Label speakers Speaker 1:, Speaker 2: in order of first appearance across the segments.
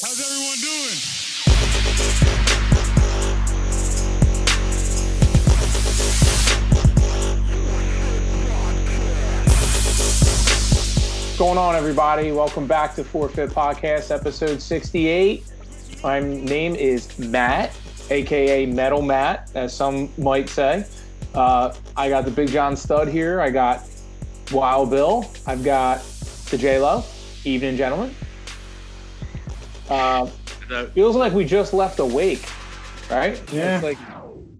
Speaker 1: How's everyone doing?
Speaker 2: What's going on, everybody? Welcome back to Forfeit Podcast, episode 68. My name is Matt, aka Metal Matt, as some might say. Uh, I got the Big John Stud here. I got Wild Bill. I've got the J Lo. Evening, gentlemen. Uh, feels like we just left a wake, right?
Speaker 3: Yeah.
Speaker 2: It's like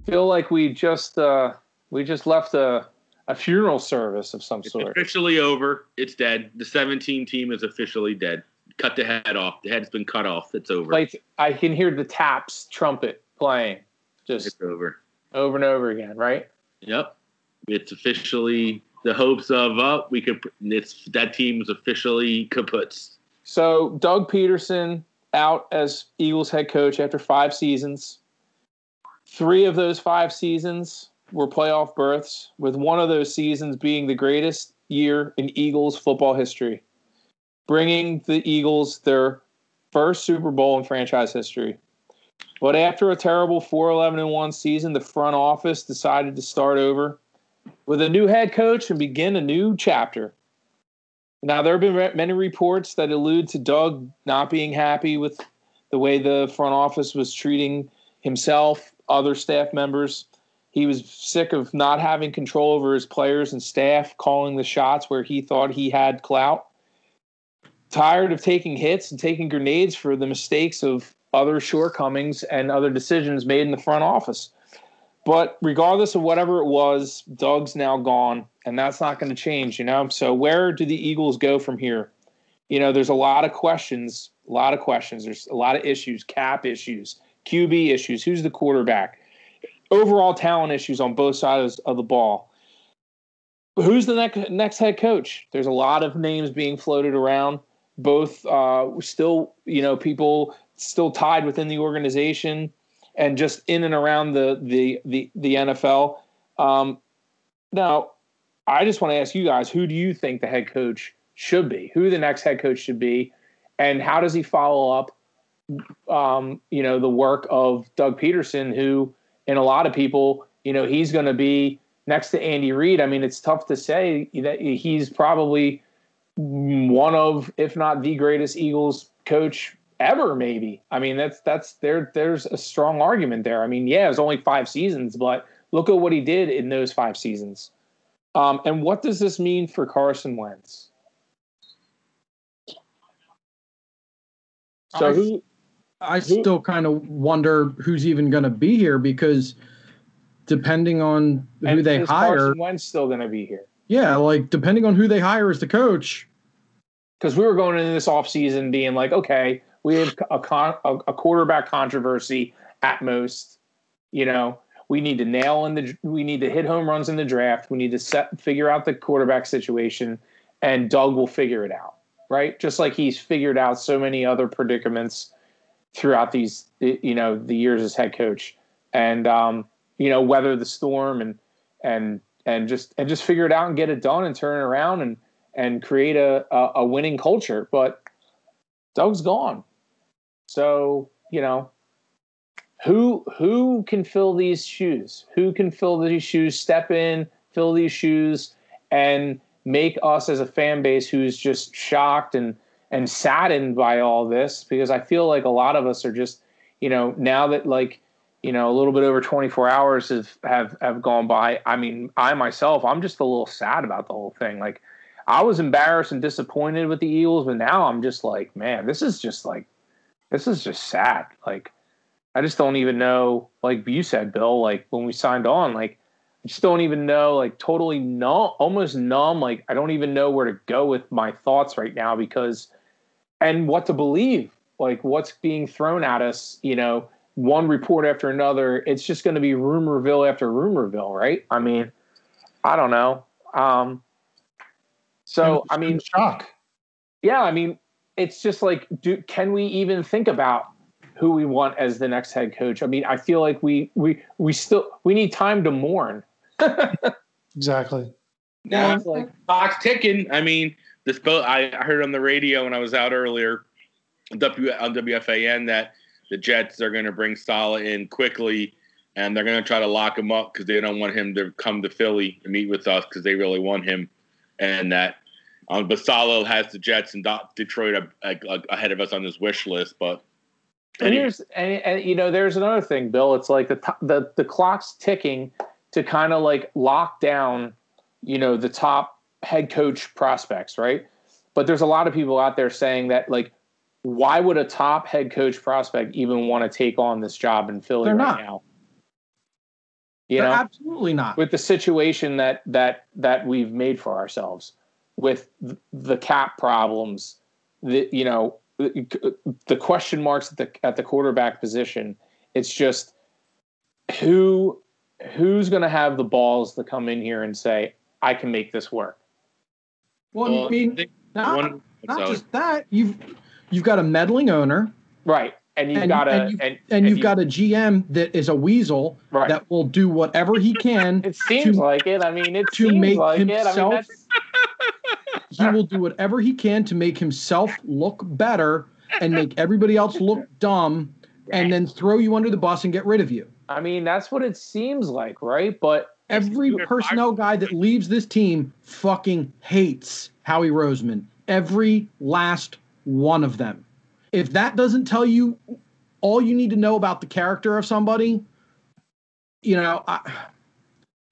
Speaker 2: feel like we just uh, we just left a a funeral service of some
Speaker 4: It's
Speaker 2: sort.
Speaker 4: officially over. It's dead. The 17 team is officially dead. Cut the head off. The head's been cut off. It's over.
Speaker 2: like I can hear the taps trumpet playing just
Speaker 4: it's over.
Speaker 2: over and over again, right?
Speaker 4: Yep. It's officially the hopes of up. we could. It's that team is officially kaputs.
Speaker 2: So Doug Pederson out as Eagles head coach after five seasons. Three of those five seasons were playoff berths, with one of those seasons being the greatest year in Eagles football history, bringing the Eagles their first Super Bowl in franchise history. But after a terrible 4 11 1 season, the front office decided to start over with a new head coach and begin a new chapter. Now, there have been many reports that allude to Doug not being happy with the way the front office was treating himself, other staff members. He was sick of not having control over his players and staff, calling the shots where he thought he had clout. Tired of taking hits and taking grenades for the mistakes of other shortcomings and other decisions made in the front office. But regardless of whatever it was, Doug's now gone, and that's not going to change, you know? So, where do the Eagles go from here? You know, there's a lot of questions, a lot of questions. There's a lot of issues, cap issues, QB issues, who's the quarterback, overall talent issues on both sides of the ball. Who's the next next head coach? There's a lot of names being floated around. Both uh, still, you know, people still tied within the organization and just in and around the the the, the NFL. Um, now, I just want to ask you guys: Who do you think the head coach should be? Who the next head coach should be, and how does he follow up? Um, you know, the work of Doug Pederson, who, in a lot of people, you know, he's going to be next to Andy Reid. I mean, it's tough to say that he's probably one of, if not the greatest Eagles coach ever. Maybe. I mean, that's that's there. There's a strong argument there. I mean, yeah, it was only five seasons, but look at what he did in those five seasons. Um, and what does this mean for Carson Wentz? So
Speaker 3: I-
Speaker 2: who?
Speaker 3: I still kind of wonder who's even going to be here because depending on who they hire,
Speaker 2: Carson Wentz still going to be here?
Speaker 3: yeah, like depending on who they hire as the coach,
Speaker 2: because we were going into this offseason being like, okay, we have a, con- a, a quarterback controversy at most. You know, we need to nail in the, we need to hit home runs in the draft. We need to set, figure out the quarterback situation, and Doug will figure it out, right? Just like he's figured out so many other predicaments throughout these, you know, the years as head coach, and um, you know, weather the storm and and and just and just figure it out and get it done and turn it around and and create a, a, a winning culture. But Doug's gone. So, you know, who who can fill these shoes? Who can fill these shoes, step in, fill these shoes, and make us as a fan base who's just shocked and and saddened by all this because I feel like a lot of us are just, you know, now that like you know, a little bit over 24 hours have, have, have gone by. I mean, I myself, I'm just a little sad about the whole thing. Like, I was embarrassed and disappointed with the Eagles, but now I'm just like, man, this is just like, this is just sad. Like, I just don't even know, like you said, Bill, like when we signed on, like, I just don't even know, like, totally numb, almost numb. Like, I don't even know where to go with my thoughts right now because, and what to believe, like, what's being thrown at us, you know, one report after another. It's just going to be rumorville after rumorville, right? I mean, I don't know. Um, so I mean,
Speaker 5: shock.
Speaker 2: yeah, I mean, it's just like, do can we even think about who we want as the next head coach? I mean, I feel like we we we still we need time to mourn.
Speaker 5: Exactly.
Speaker 4: Now,
Speaker 2: It's like
Speaker 4: clock's ticking. I mean, this boat. I, I heard on the radio when I was out earlier. W on WFAN that the Jets are going to bring Saleh in quickly, and they're going to try to lock him up because they don't want him to come to Philly and meet with us because they really want him, and that. Um, but Saleh has the Jets and Detroit a, a, ahead of us on his wish list, but.
Speaker 2: And here's and, and you know there's another thing, Bill. It's like the t- the the clock's ticking to kind of like lock down, you know, the top head coach prospects, right? But there's a lot of people out there saying that like, why would a top head coach prospect even want to take on this job in Philly
Speaker 3: They're
Speaker 2: right
Speaker 3: not.
Speaker 2: now? You
Speaker 3: They're
Speaker 2: know,
Speaker 3: absolutely not.
Speaker 2: with the situation that that that we've made for ourselves, with the cap problems, the you know the, the question marks at the at the quarterback position. It's just who who's going to have the balls to come in here and say I can make this work.
Speaker 3: well,
Speaker 4: Well,
Speaker 3: I mean,
Speaker 4: think
Speaker 3: not,
Speaker 4: one-
Speaker 3: not
Speaker 4: so-
Speaker 3: just that. You've you've got a meddling owner,
Speaker 2: Right. And you've
Speaker 3: And-
Speaker 2: got a
Speaker 3: and
Speaker 2: and,
Speaker 3: you've- and you've
Speaker 2: you-
Speaker 3: got a GM that is a weasel
Speaker 2: Right.
Speaker 3: that will do whatever he can.
Speaker 2: it seems
Speaker 3: to-
Speaker 2: like it. I mean, it
Speaker 3: to
Speaker 2: seems
Speaker 3: make
Speaker 2: like it. I mean,
Speaker 3: himself-
Speaker 2: that's
Speaker 3: he will do whatever he can to make himself look better and make everybody else look dumb, and then throw you under the bus and get rid of you.
Speaker 2: I mean, that's what it seems like, right? But
Speaker 3: Every personnel guy that leaves this team fucking hates Howie Roseman. Every last one of them. If that doesn't tell you all you need to know about the character of somebody, you know, I,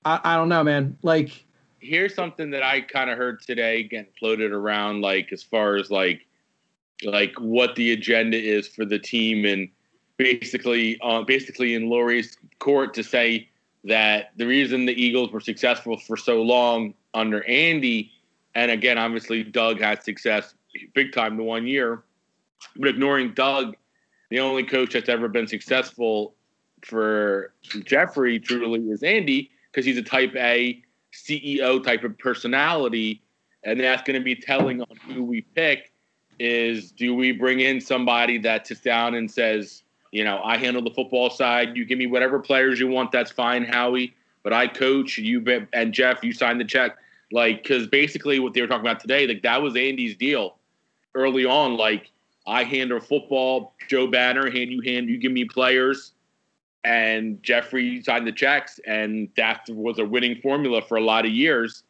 Speaker 3: I, I don't know, man. Like,
Speaker 4: here's something that I kind of heard today getting floated around, like as far as like like what the agenda is for the team, and basically, uh, basically in Lurie's court to say that the reason the Eagles were successful for so long under Andy, and again, obviously Doug had success big time the one year, but ignoring Doug, the only coach that's ever been successful for Jeffrey truly is Andy because he's a type A CEO type of personality, and that's going to be telling on who we pick. Is do we bring in somebody that sits down and says, you know, I handle the football side. You give me whatever players you want. That's fine, Howie. But I coach. You and Jeff, you sign the check. Like, because basically what they were talking about today, like that was Andy's deal early on. Like, I handle football. Joe Banner, hand you hand, you give me players and Jeffrey signed the checks, and that was a winning formula for a lot of years.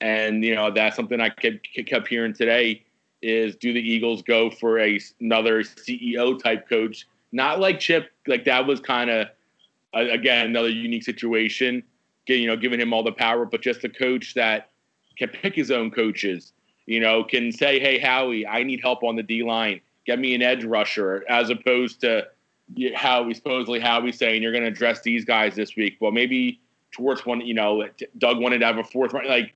Speaker 4: And you know that's something I kept kept hearing today is do the Eagles go for a another CEO type coach? Not like Chip, like that was kind of again another unique situation. You know, giving him all the power, but just a coach that can pick his own coaches. You know, can say, "Hey, Howie, I need help on the D line. Get me an edge rusher," as opposed to you- Howie supposedly Howie saying you're going to address these guys this week. Well, maybe Schwartz wanted, you know, Doug wanted to have a fourth. round. Like,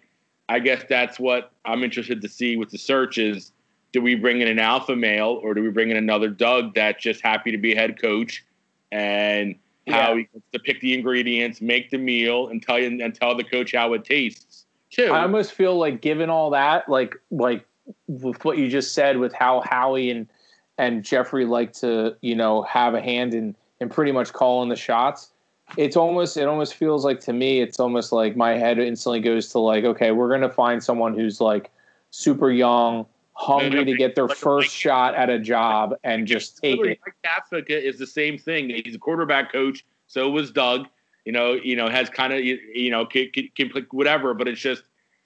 Speaker 4: I guess that's what I'm interested to see with the search is: do we bring in an alpha male or do we bring in another Doug that's just happy to be head coach and
Speaker 2: Yeah.
Speaker 4: how he gets to pick the ingredients, make the meal, and tell you and tell the coach how it tastes too.
Speaker 2: I almost feel like given all that, like like with what you just said, with how Howie and and Jeffrey like to, you know, have a hand in in pretty much calling the shots. It's almost it almost feels like to me, it's almost like my head instantly goes to like, okay, we're gonna find someone who's like super young, hungry to get their
Speaker 4: Like
Speaker 2: first shot at a job and just take it.
Speaker 4: Mike Kafka is the same thing. He's a quarterback coach. So was Doug. You know, you know, has kind of you, you know can, can, can play whatever, but it's just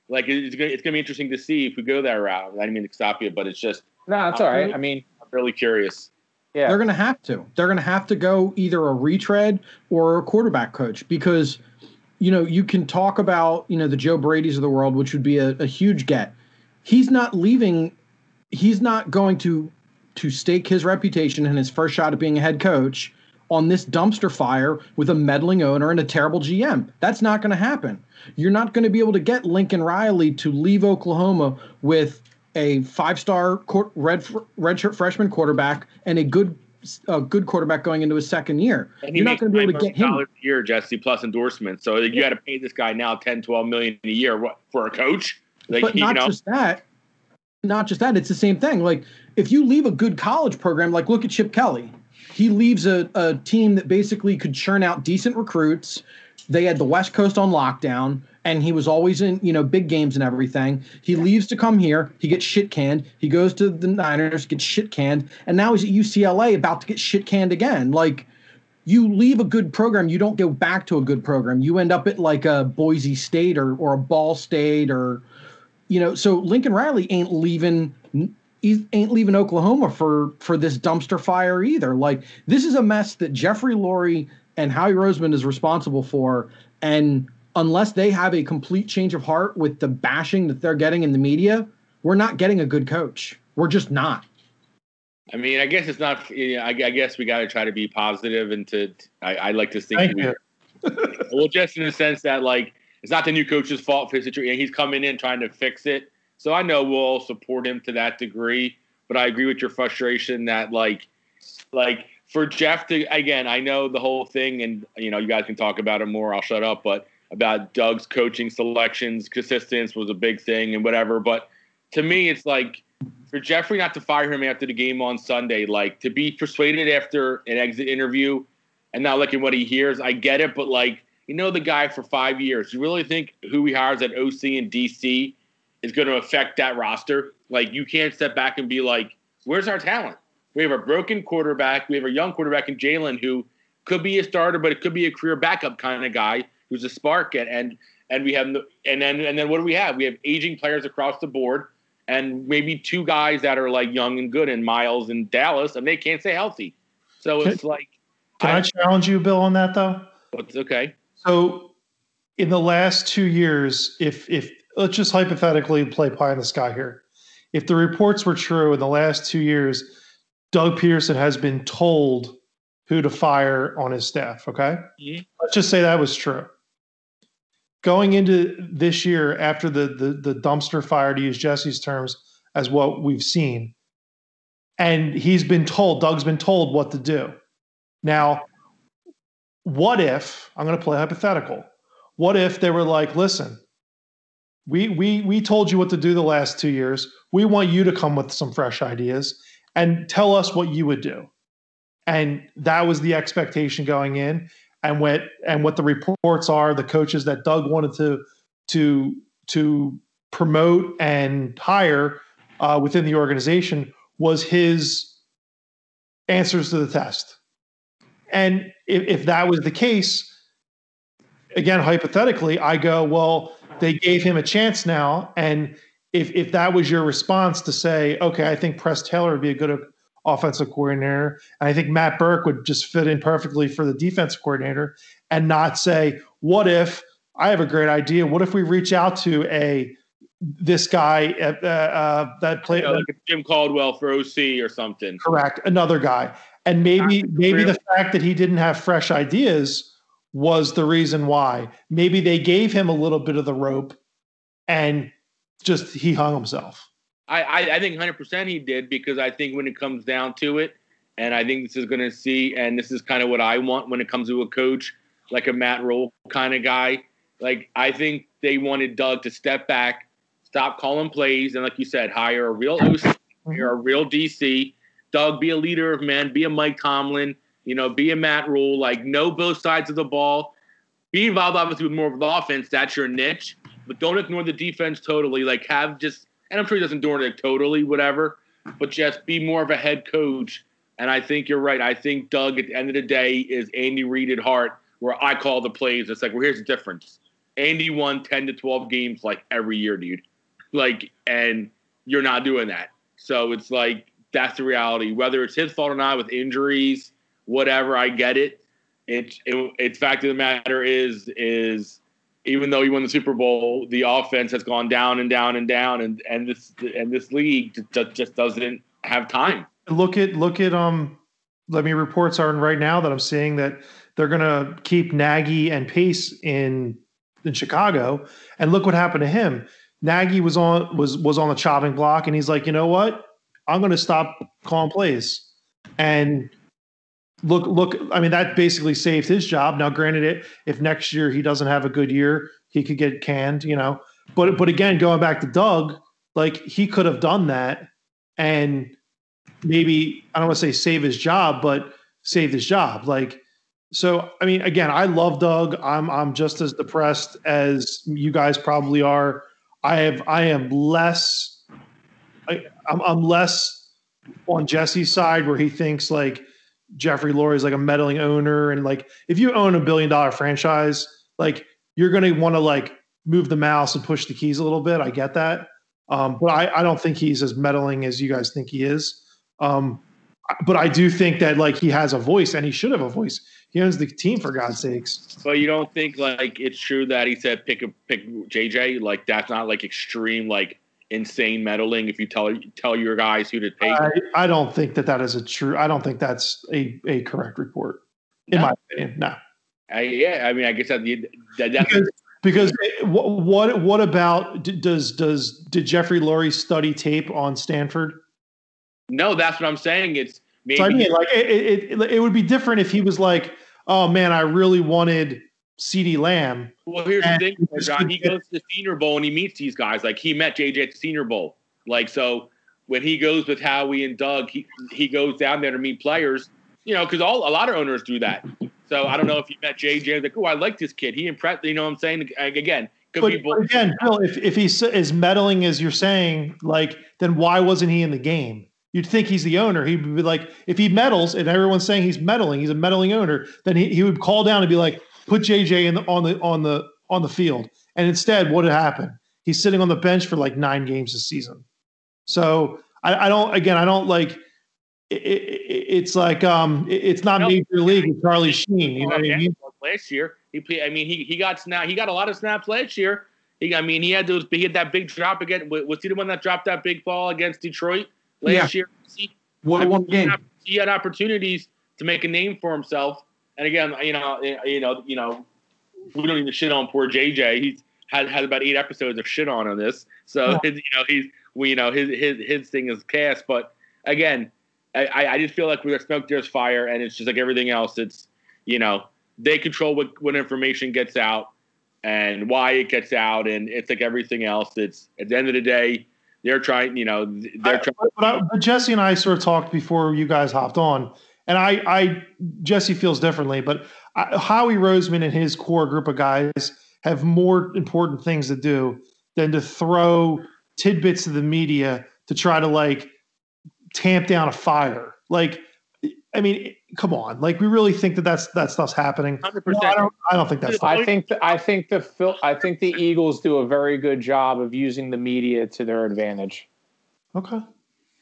Speaker 4: like it's gonna it's gonna be interesting to see if we go that route. I didn't mean to stop you, but it's just
Speaker 2: No, it's all right. I mean,
Speaker 4: really curious.
Speaker 2: yeah.
Speaker 3: They're going to have to. They're going to have to go either a retread or a quarterback coach because, you know, you can talk about, you know, the Joe Brady's of the world, which would be a, a huge get. He's not leaving. He's not going to to stake his reputation and his first shot at being a head coach on this dumpster fire with a meddling owner and a terrible GM. That's not going to happen. You're not going to be able to get Lincoln Riley to leave Oklahoma with a five-star red redshirt freshman quarterback and a good a good quarterback going into his second year.
Speaker 4: And
Speaker 3: You're not going to be able to get him.
Speaker 4: a year, Jesse, plus endorsements. So you got to pay this guy now 10, 12 million a year for a coach. Like,
Speaker 3: but
Speaker 4: you
Speaker 3: not
Speaker 4: know,
Speaker 3: just that. Not just that. It's the same thing. Like if you leave a good college program, like look at Chip Kelly. He leaves a, a team that basically could churn out decent recruits. They had the West Coast on lockdown, and he was always in, you know, big games and everything. He leaves to come here. He gets shit canned. He goes to the Niners, gets shit canned, and now he's at UCLA about to get shit canned again. Like you leave a good program, you don't go back to a good program. You end up at like a Boise State or or a Ball State or you know, so Lincoln Riley ain't leaving he ain't leaving Oklahoma for for this dumpster fire either. Like this is a mess that Jeffrey Lurie and Howie Roseman is responsible for, and unless they have a complete change of heart with the bashing that they're getting in the media, we're not getting a good coach. We're just not.
Speaker 4: I mean, I guess it's not. You know, I, I, guess we got to try to be positive, and to I, I like to think. We, well, just in the sense that like it's not the new coach's fault for his situation. He's coming in trying to fix it so I know we'll all support him to that degree. But I agree with your frustration that like like for Jeff to again, I know the whole thing, and you know you guys can talk about it more. I'll shut up, but about Doug's coaching selections, consistency was a big thing and whatever. But to me, it's like for Jeffrey not to fire him after the game on Sunday, like to be persuaded after an exit interview and not looking what he hears. I get it, but like you know the guy for five years. You really think who he hires at OC and DC is going to affect that roster. Like you can't step back and be like, "Where's our talent?" We have a broken quarterback. We have a young quarterback in Jalen who could be a starter, but it could be a career backup kind of guy who's a spark. And and, and we have and then and then what do we have? We have aging players across the board, and maybe two guys that are like young and good, and Miles and Dallas, and they can't stay healthy. So it's
Speaker 5: can,
Speaker 4: like.
Speaker 5: Can I, I challenge you, Bill, on that though?
Speaker 4: It's okay.
Speaker 5: So, in the last two years, if if let's just hypothetically play pie in the sky here. If the reports were true in the last two years, Doug Pederson has been told who to fire on his staff. Okay.
Speaker 4: Mm-hmm.
Speaker 5: Let's just say that was true. Going into this year, after the, the, the dumpster fire, to use Jesse's terms, as what we've seen, and he's been told, Doug's been told what to do. Now, what if, I'm going to play hypothetical, what if they were like, listen, we we we told you what to do the last two years. We want you to come with some fresh ideas and tell us what you would do. And that was the expectation going in. And what and what the reports are, the coaches that Doug wanted to to to promote and hire uh, within the organization was his answers to the test. And if, if that was the case, again, hypothetically, I go, well, they gave him a chance now. And if if that was your response to say, okay, I think Press Taylor would be a good offensive coordinator, and I think Matt Burke would just fit in perfectly for the defensive coordinator, and not say, what if I have a great idea? What if we reach out to a this guy uh, uh, that played
Speaker 4: you know, like Jim Caldwell for OC or something?
Speaker 5: Correct, another guy, and maybe maybe the fact that he didn't have fresh ideas was the reason why. Maybe they gave him a little bit of the rope and just he hung himself.
Speaker 4: I, I, I think 100% he did because I think when it comes down to it, and I think this is going to see, and this is kind of what I want when it comes to a coach like a Matt Rhule kind of guy. Like, I think they wanted Doug to step back, stop calling plays, and like you said, hire a real OC, hire a mm-hmm. real DC. Doug, be a leader of men, be a Mike Tomlin you know, be a Matt Rhule, like know both sides of the ball. Be involved obviously with more of the offense. That's your niche, but don't ignore the defense totally. Like have just, and I'm sure he doesn't do it totally, whatever, but just be more of a head coach. And I think you're right. I think Doug at the end of the day is Andy Reid at heart, where I call the plays. It's like, well, here's the difference. Andy won 10 to 12 games like every year, dude. Like, and you're not doing that. So it's like that's the reality. Whether it's his fault or not with injuries, whatever. I get it. It, it, it fact of the matter is is even though he won the Super Bowl, the offense has gone down and down and down, and and this and this league just, just doesn't have time.
Speaker 5: Look at look at um. Let me reports are right now that I'm seeing that they're going to keep Nagy and Pace in in Chicago, and look what happened to him. Nagy was on was was on the chopping block, and he's like, you know what? I'm going to stop calling plays, and look look i mean that basically saved his job now granted it if next year he doesn't have a good year he could get canned you know but but again going back to doug like he could have done that and maybe i don't want to say save his job but save his job like So I mean, again, I love Doug. I'm I'm just as depressed as you guys probably are. I have I am less. I, I'm I'm less on Jesse's side where he thinks like Jeffrey Lurie is like a meddling owner and like if you own a billion dollar franchise, like you're going to want to like move the mouse and push the keys a little bit. I get that, um, but I I don't think he's as meddling as you guys think he is. Um, but I do think that like he has a voice and he should have a voice. He owns the team for God's sakes.
Speaker 4: But you don't think like it's true that he said pick a pick JJ? Like that's not like extreme like insane meddling. If you tell tell your guys who to take,
Speaker 5: I, I don't think that that is a true. I don't think that's a, a correct report, in
Speaker 4: No.
Speaker 5: my opinion. No,
Speaker 4: I, yeah, I mean, I guess that, that that's
Speaker 5: because because what what, what about does does did Jeffrey Lurie study tape on Stanford?
Speaker 4: no, that's what I'm saying. It's maybe
Speaker 5: So I mean, like it, it, it, it would be different if he was like, oh man, I really wanted CeeDee Lamb.
Speaker 4: Well, here's the thing, John. He goes to the Senior Bowl and he meets these guys. Like he met JJ at the Senior Bowl. Like so, when he goes with Howie and Doug, he he goes down there to meet players. You know, because all a lot of owners do that. So I don't know if you met JJ. Like, oh, I like this kid. He impressed. You know what I'm saying? Like, again, could
Speaker 5: But,
Speaker 4: be
Speaker 5: but again, Bill, if if he's as meddling as you're saying, like, then why wasn't he in the game? You'd think he's the owner. He'd be like, if he meddles and everyone's saying he's meddling, he's a meddling owner, then he, he would call down and be like, put JJ in the, on the on the on the field. And instead, what had happened? He's sitting on the bench for like nine games this season. So I, I don't. Again, I don't like. It, it, it's like um, it- it's not
Speaker 4: No.
Speaker 5: major league with Charlie Sheen. You know what I mean?
Speaker 4: last year. He played. I mean, he he got snap. He got a lot of snaps last year. He, I mean, he had those. He had that big drop again. Was he the one that dropped that big ball against Detroit last year? He,
Speaker 3: One,
Speaker 4: I
Speaker 3: one game.
Speaker 4: He had opportunities to make a name for himself. And again, you know, eh, you know, you know, we don't even shit on poor JJ. He's had had about eight episodes of shit on on this. So
Speaker 3: Yeah.
Speaker 4: his, you know, he's we, you know, his his his thing is cast. But again, I I just feel like where there's smoke, there's fire, and it's just like everything else. It's you know, they control what what information gets out and why it gets out, and it's like everything else. It's at the end of the day, they're trying. You know, they're
Speaker 5: I-
Speaker 4: trying.
Speaker 5: but, I, but Jesse and I sort of talked before you guys hopped on, and I, I Jesse feels differently, but I, Howie Roseman and his core group of guys have more important things to do than to throw tidbits to the media to try to like tamp down a fire. Like, I mean, come on, like we really think that that's that stuff's happening.
Speaker 4: Hundred
Speaker 5: No, I don't. I don't think that's.
Speaker 2: I think th- I think the Phil, I think the Eagles do a very good job of using the media to their advantage.
Speaker 5: Okay.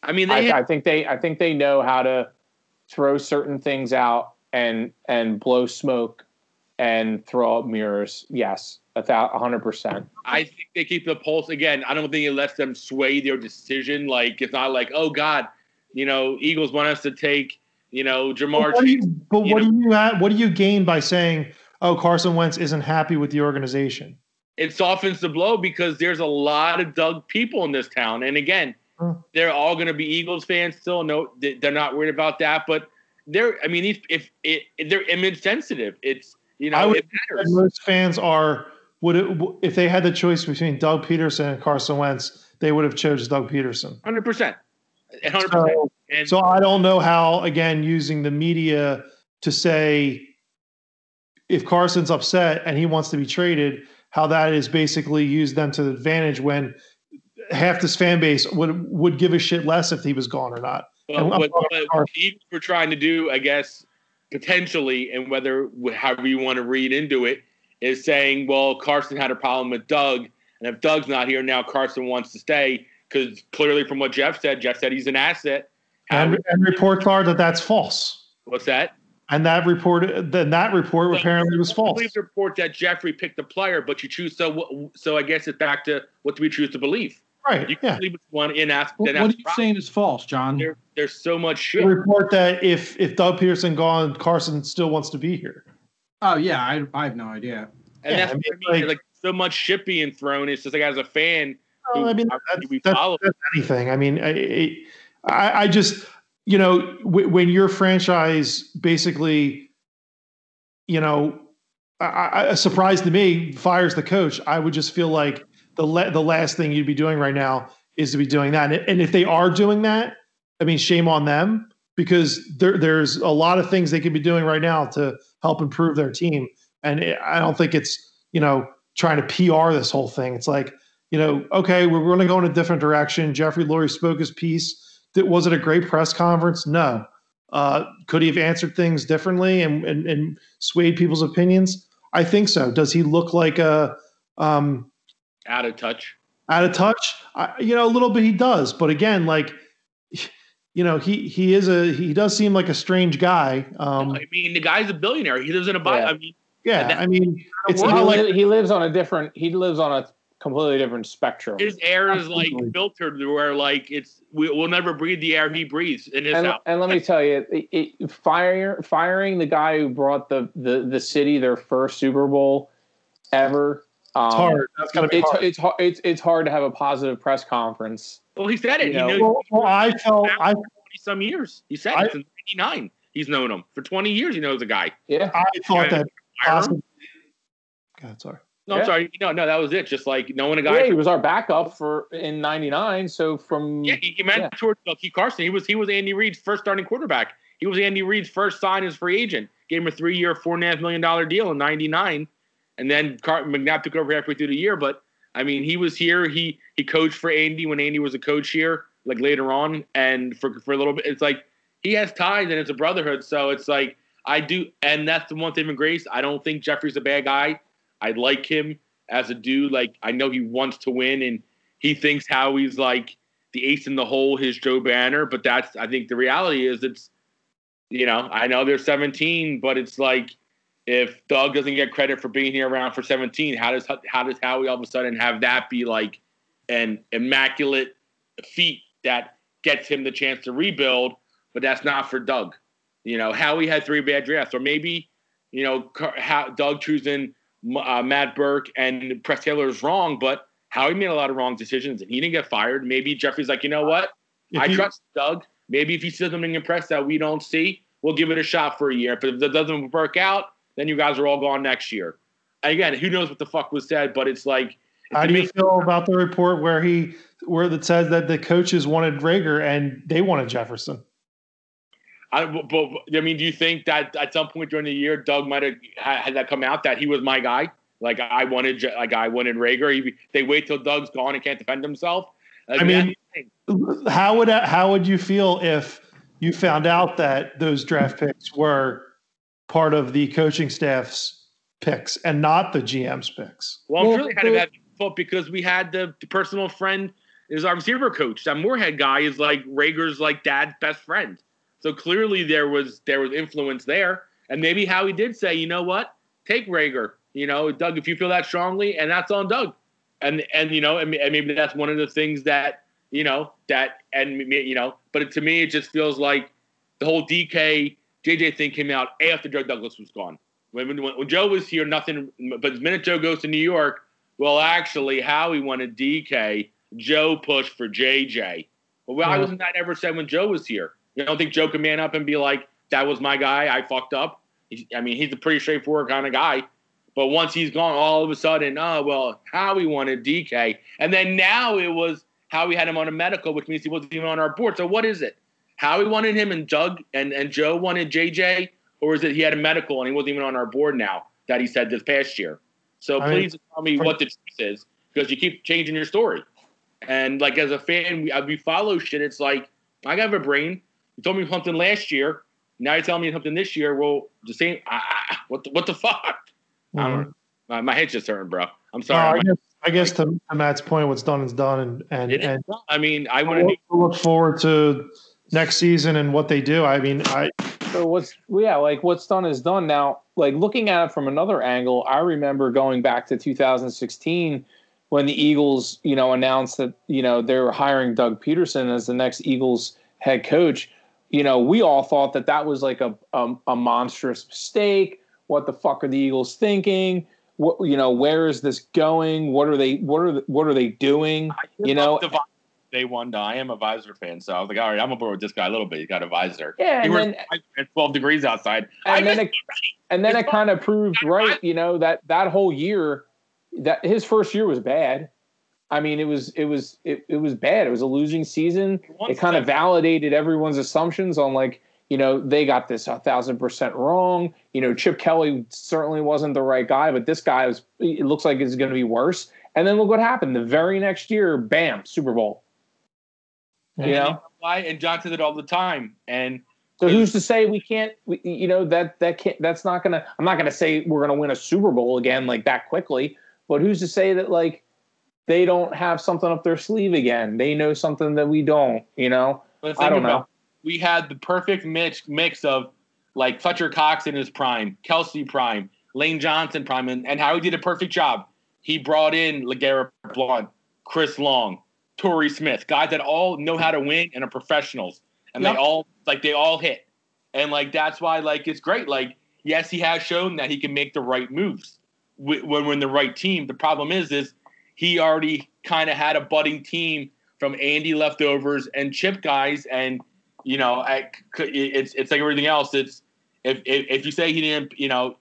Speaker 4: I mean, they
Speaker 2: I, I think they I think they know how to throw certain things out and and blow smoke and throw up mirrors. Yes, a hundred percent.
Speaker 4: I think they keep the pulse. Again, I don't think it lets them sway their decision. Like it's not like, oh God, you know, Eagles want us to take, you know, Jamar.
Speaker 5: But what do you, but
Speaker 4: you
Speaker 5: what do you ha- what do you gain by saying, "Oh, Carson Wentz isn't happy with the organization"?
Speaker 4: It softens the blow because there's a lot of Doug people in this town, and again.
Speaker 5: Mm-hmm.
Speaker 4: they're all going to be Eagles fans still. No, they- they're not worried about that. But they're, I mean, if, if, they're image sensitive, it's you know,
Speaker 5: I would
Speaker 4: it matters.
Speaker 5: most fans are would it, if they had the choice between Doug Pederson and Carson Wentz, they would have chose Doug Pederson.
Speaker 4: Hundred percent.
Speaker 5: So,
Speaker 4: And
Speaker 5: so I don't know how again using the media to say if Carson's upset and he wants to be traded, how that is basically used them to the advantage when half this fan base would would give a shit less if he was gone or not. I'm
Speaker 4: what, what were trying to do, I guess, potentially, and whether however you want to read into it, is saying, well, Carson had a problem with Doug, and if Doug's not here now, Carson wants to stay because clearly, from what Jeff said, Jeff said he's an asset.
Speaker 5: And, and reports are that that's false.
Speaker 4: what's that?
Speaker 5: And that report, then that report
Speaker 4: So,
Speaker 5: apparently was
Speaker 4: I
Speaker 5: false.
Speaker 4: believe the report that Jeffrey picked the player, but you choose. So, so I guess it's back to what do we choose to believe?
Speaker 5: Right.
Speaker 4: You can
Speaker 5: Yeah.
Speaker 4: believe which one in ask.
Speaker 3: What,
Speaker 4: then
Speaker 3: what are you
Speaker 4: Rob.
Speaker 3: saying is false, John?
Speaker 4: There, there's so much
Speaker 5: The
Speaker 4: shit.
Speaker 5: report that if if Doug Pederson gone, Carson still wants to be here.
Speaker 3: Oh yeah, I, I have no idea.
Speaker 4: And
Speaker 5: Yeah,
Speaker 4: that's
Speaker 5: I mean,
Speaker 4: I mean.
Speaker 5: like-
Speaker 4: Like, so much shit being thrown. It's just like as a fan,
Speaker 5: Well,
Speaker 4: who
Speaker 5: I mean, that's,
Speaker 4: we
Speaker 5: that's,
Speaker 4: follow.
Speaker 5: that's anything. I mean, I, I, I just, you know, w- when your franchise basically, you know, I, I, a surprise to me fires the coach, I would just feel like the the last thing you'd be doing right now is to be doing that. And, if they are doing that, I mean, shame on them. because there, there's a lot of things they could be doing right now to help improve their team. And I don't think it's, you know, trying to PR this whole thing. It's like, you know, okay, we're going to go in a different direction. Jeffrey Lurie spoke his piece. Did, was it a great press conference? No. Uh, could he have answered things differently and, and, and swayed people's opinions? I think so. Does he look like a um,
Speaker 4: out of touch?
Speaker 5: Out of touch? I, you know, a little bit he does, but again, like you know, he he is a he does seem like a strange guy. Um,
Speaker 4: I mean, the guy's a billionaire. He lives in a box.
Speaker 2: Yeah.
Speaker 4: I mean,
Speaker 5: yeah, I mean, it's
Speaker 2: he,
Speaker 5: not like
Speaker 2: he lives on a different. He lives on a completely different spectrum.
Speaker 4: his air is like
Speaker 5: Absolutely.
Speaker 4: filtered where like it's we, we'll never breathe the air he breathes in his
Speaker 2: and,
Speaker 4: house.
Speaker 2: and let me tell you, it, it, fire, firing the guy who brought the, the, the city their first Super Bowl ever. Um,
Speaker 5: it's hard. That's gotta be
Speaker 2: It's,
Speaker 5: hard.
Speaker 2: it's hard. It's it's hard to have a positive press conference.
Speaker 4: Well, he said it.
Speaker 2: you
Speaker 4: He
Speaker 2: know,
Speaker 4: knows
Speaker 5: Well, well, I felt I
Speaker 4: twenty some years. He said
Speaker 5: I-
Speaker 4: it since '99. He's known him for 20 years. He knows the guy.
Speaker 2: Yeah,
Speaker 5: I thought that
Speaker 4: Fire him?
Speaker 5: possibly. God, sorry.
Speaker 4: No,
Speaker 2: Yeah.
Speaker 4: I'm sorry. No, no, that was it. Just like knowing a guy.
Speaker 2: yeah. He was our backup for in '99. So from
Speaker 4: yeah, he, he mentored uh, Keith Carson. He was he was Andy Reid's first starting quarterback. He was Andy Reid's first sign as free agent. Gave him a three year, four and a half million dollar deal in '99, and then Car- McNabb took over halfway through the year. But I mean, he was here. He he coached for Andy when Andy was a coach here, like later on, and for for a little bit, it's like he has ties and it's a brotherhood. So it's like I do, and that's the one thing with Grace. I don't think Jeffrey's a bad guy. I like him as a dude. Like I know he wants to win, and he thinks how he's like the ace in the hole, his Joe Banner. But that's I think the reality is it's you know I know they're 17, but it's like if Doug doesn't get credit for being here around for 17, how does how does Howie all of a sudden have that be like an immaculate feat that gets him the chance to rebuild? But that's not for Doug. You know, Howie had three bad drafts, or maybe you know how, Doug choosing uh, Matt Burke and Press Taylor is wrong, but Howie made a lot of wrong decisions and he didn't get fired. Maybe Jeffrey's like, you know what?
Speaker 5: If
Speaker 4: I
Speaker 5: you-
Speaker 4: trust Doug. Maybe if he sees something in press that we don't see, we'll give it a shot for a year. But if that doesn't work out, then you guys are all gone next year. Again, who knows what the fuck was said, but it's like
Speaker 5: How do you feel about the report where he where it says that the coaches wanted Reagor and they wanted Jefferson?
Speaker 4: I, but, I mean, do you think that at some point during the year, Doug might have had that come out that he was my guy? Like I wanted, like I wanted Reagor. He, they wait till Doug's gone and can't defend himself. Like,
Speaker 5: I mean,
Speaker 4: that's the thing.
Speaker 5: How would how would you feel if you found out that those draft picks were part of the coaching staff's picks and not the GM's picks?
Speaker 4: well, I'm
Speaker 2: Well,
Speaker 4: sure they had
Speaker 2: the-
Speaker 4: a bad fault because we had the, the personal friend is our receiver coach. That Moorehead guy is like Reagor's like dad's best friend. So clearly there was there was influence there, and maybe Howie did say, you know what, take Reagor. You know, Doug, if you feel that strongly, and that's on Doug. And and you know, and, and maybe that's one of the things that you know that and you know, but to me it just feels like the whole DK JJ thing came out after Joe Douglas was gone. When, when, when Joe was here, nothing. But the minute Joe goes to New York, well, actually, Howie wanted DK. Joe pushed for JJ. Well, why
Speaker 5: Yeah.
Speaker 4: wasn't that ever said when Joe was here? You don't think Joe could man up and be like, "That was my guy. I fucked up." He's, I mean, he's a pretty straightforward kind of guy. But once he's gone, all of a sudden, oh well, Howie wanted DK, and then now it was Howie had him on a medical, which means he wasn't even on our board. So what is it? Howie wanted him, and Doug and and Joe wanted JJ, or is it he had a medical and he wasn't even on our board now that he said this past year? So
Speaker 5: I mean,
Speaker 4: please tell me what the truth is because you keep changing your story. And like as a fan, we, uh, we follow shit. It's like I have a brain. You told me something last year. Now you're telling me something this year. Well, the same. I, what the, what the fuck? I don't. Mm-hmm. My, my head's just hurting, bro. I'm
Speaker 5: No,
Speaker 4: sorry.
Speaker 5: I guess, I guess to, to Matt's point, what's done is done, and and, and
Speaker 4: I mean, I want to.
Speaker 5: look forward to next season and what they do. I mean, I
Speaker 2: So what's yeah, like what's done is done. Now, like looking at it from another angle, I remember going back to 2016 when the Eagles, you know, announced that you know they were hiring Doug Pederson as the next Eagles head coach. You know, we all thought that that was like a a, a monstrous mistake. What the fuck are the Eagles thinking? What you know, where is this going? What are they? What are the, what are they doing? You know,
Speaker 4: the day one. I am a Visor fan, so I was like, all right, I'm aboard with this guy a little bit. He's got a visor.
Speaker 2: Yeah,
Speaker 4: He
Speaker 2: and
Speaker 4: was
Speaker 2: then
Speaker 4: at 12 degrees outside. I
Speaker 2: and then it, and then
Speaker 4: It's
Speaker 2: it kind of proved right you know that that whole year that his first year was bad i mean it was it was it, it was bad it was a losing season it kind of validated everyone's assumptions on like you know, they got this a thousand percent wrong. You know, Chip Kelly certainly wasn't the right guy, but this guy was, it looks like it's going to be worse. And then look what happened. The very next year, bam, Super Bowl.
Speaker 4: You know? Why? And John says it all the time. And
Speaker 2: so who's to say we can't, we, you know, that, that can't, that's not to, I'm not to say we're to win a Super Bowl again like that quickly, but who's to say that like they don't have something up their sleeve again? They know something that we don't, you know? I don't know
Speaker 4: we had the perfect mix mix of like Fletcher Cox in his prime, Kelce prime, Lane Johnson prime, and, and how he did a perfect job. He brought in LeGarrette Blount, Chris Long, Torrey Smith, guys that all know how to win and are professionals, and yep. they all like they all hit, and like that's why like it's great. Like yes, he has shown that he can make the right moves when we're in the right team. The problem is is he already kind of had a budding team from Andy leftovers and chip guys and you know, I, it's it's like everything else. It's if, if, if you say he didn't, you know,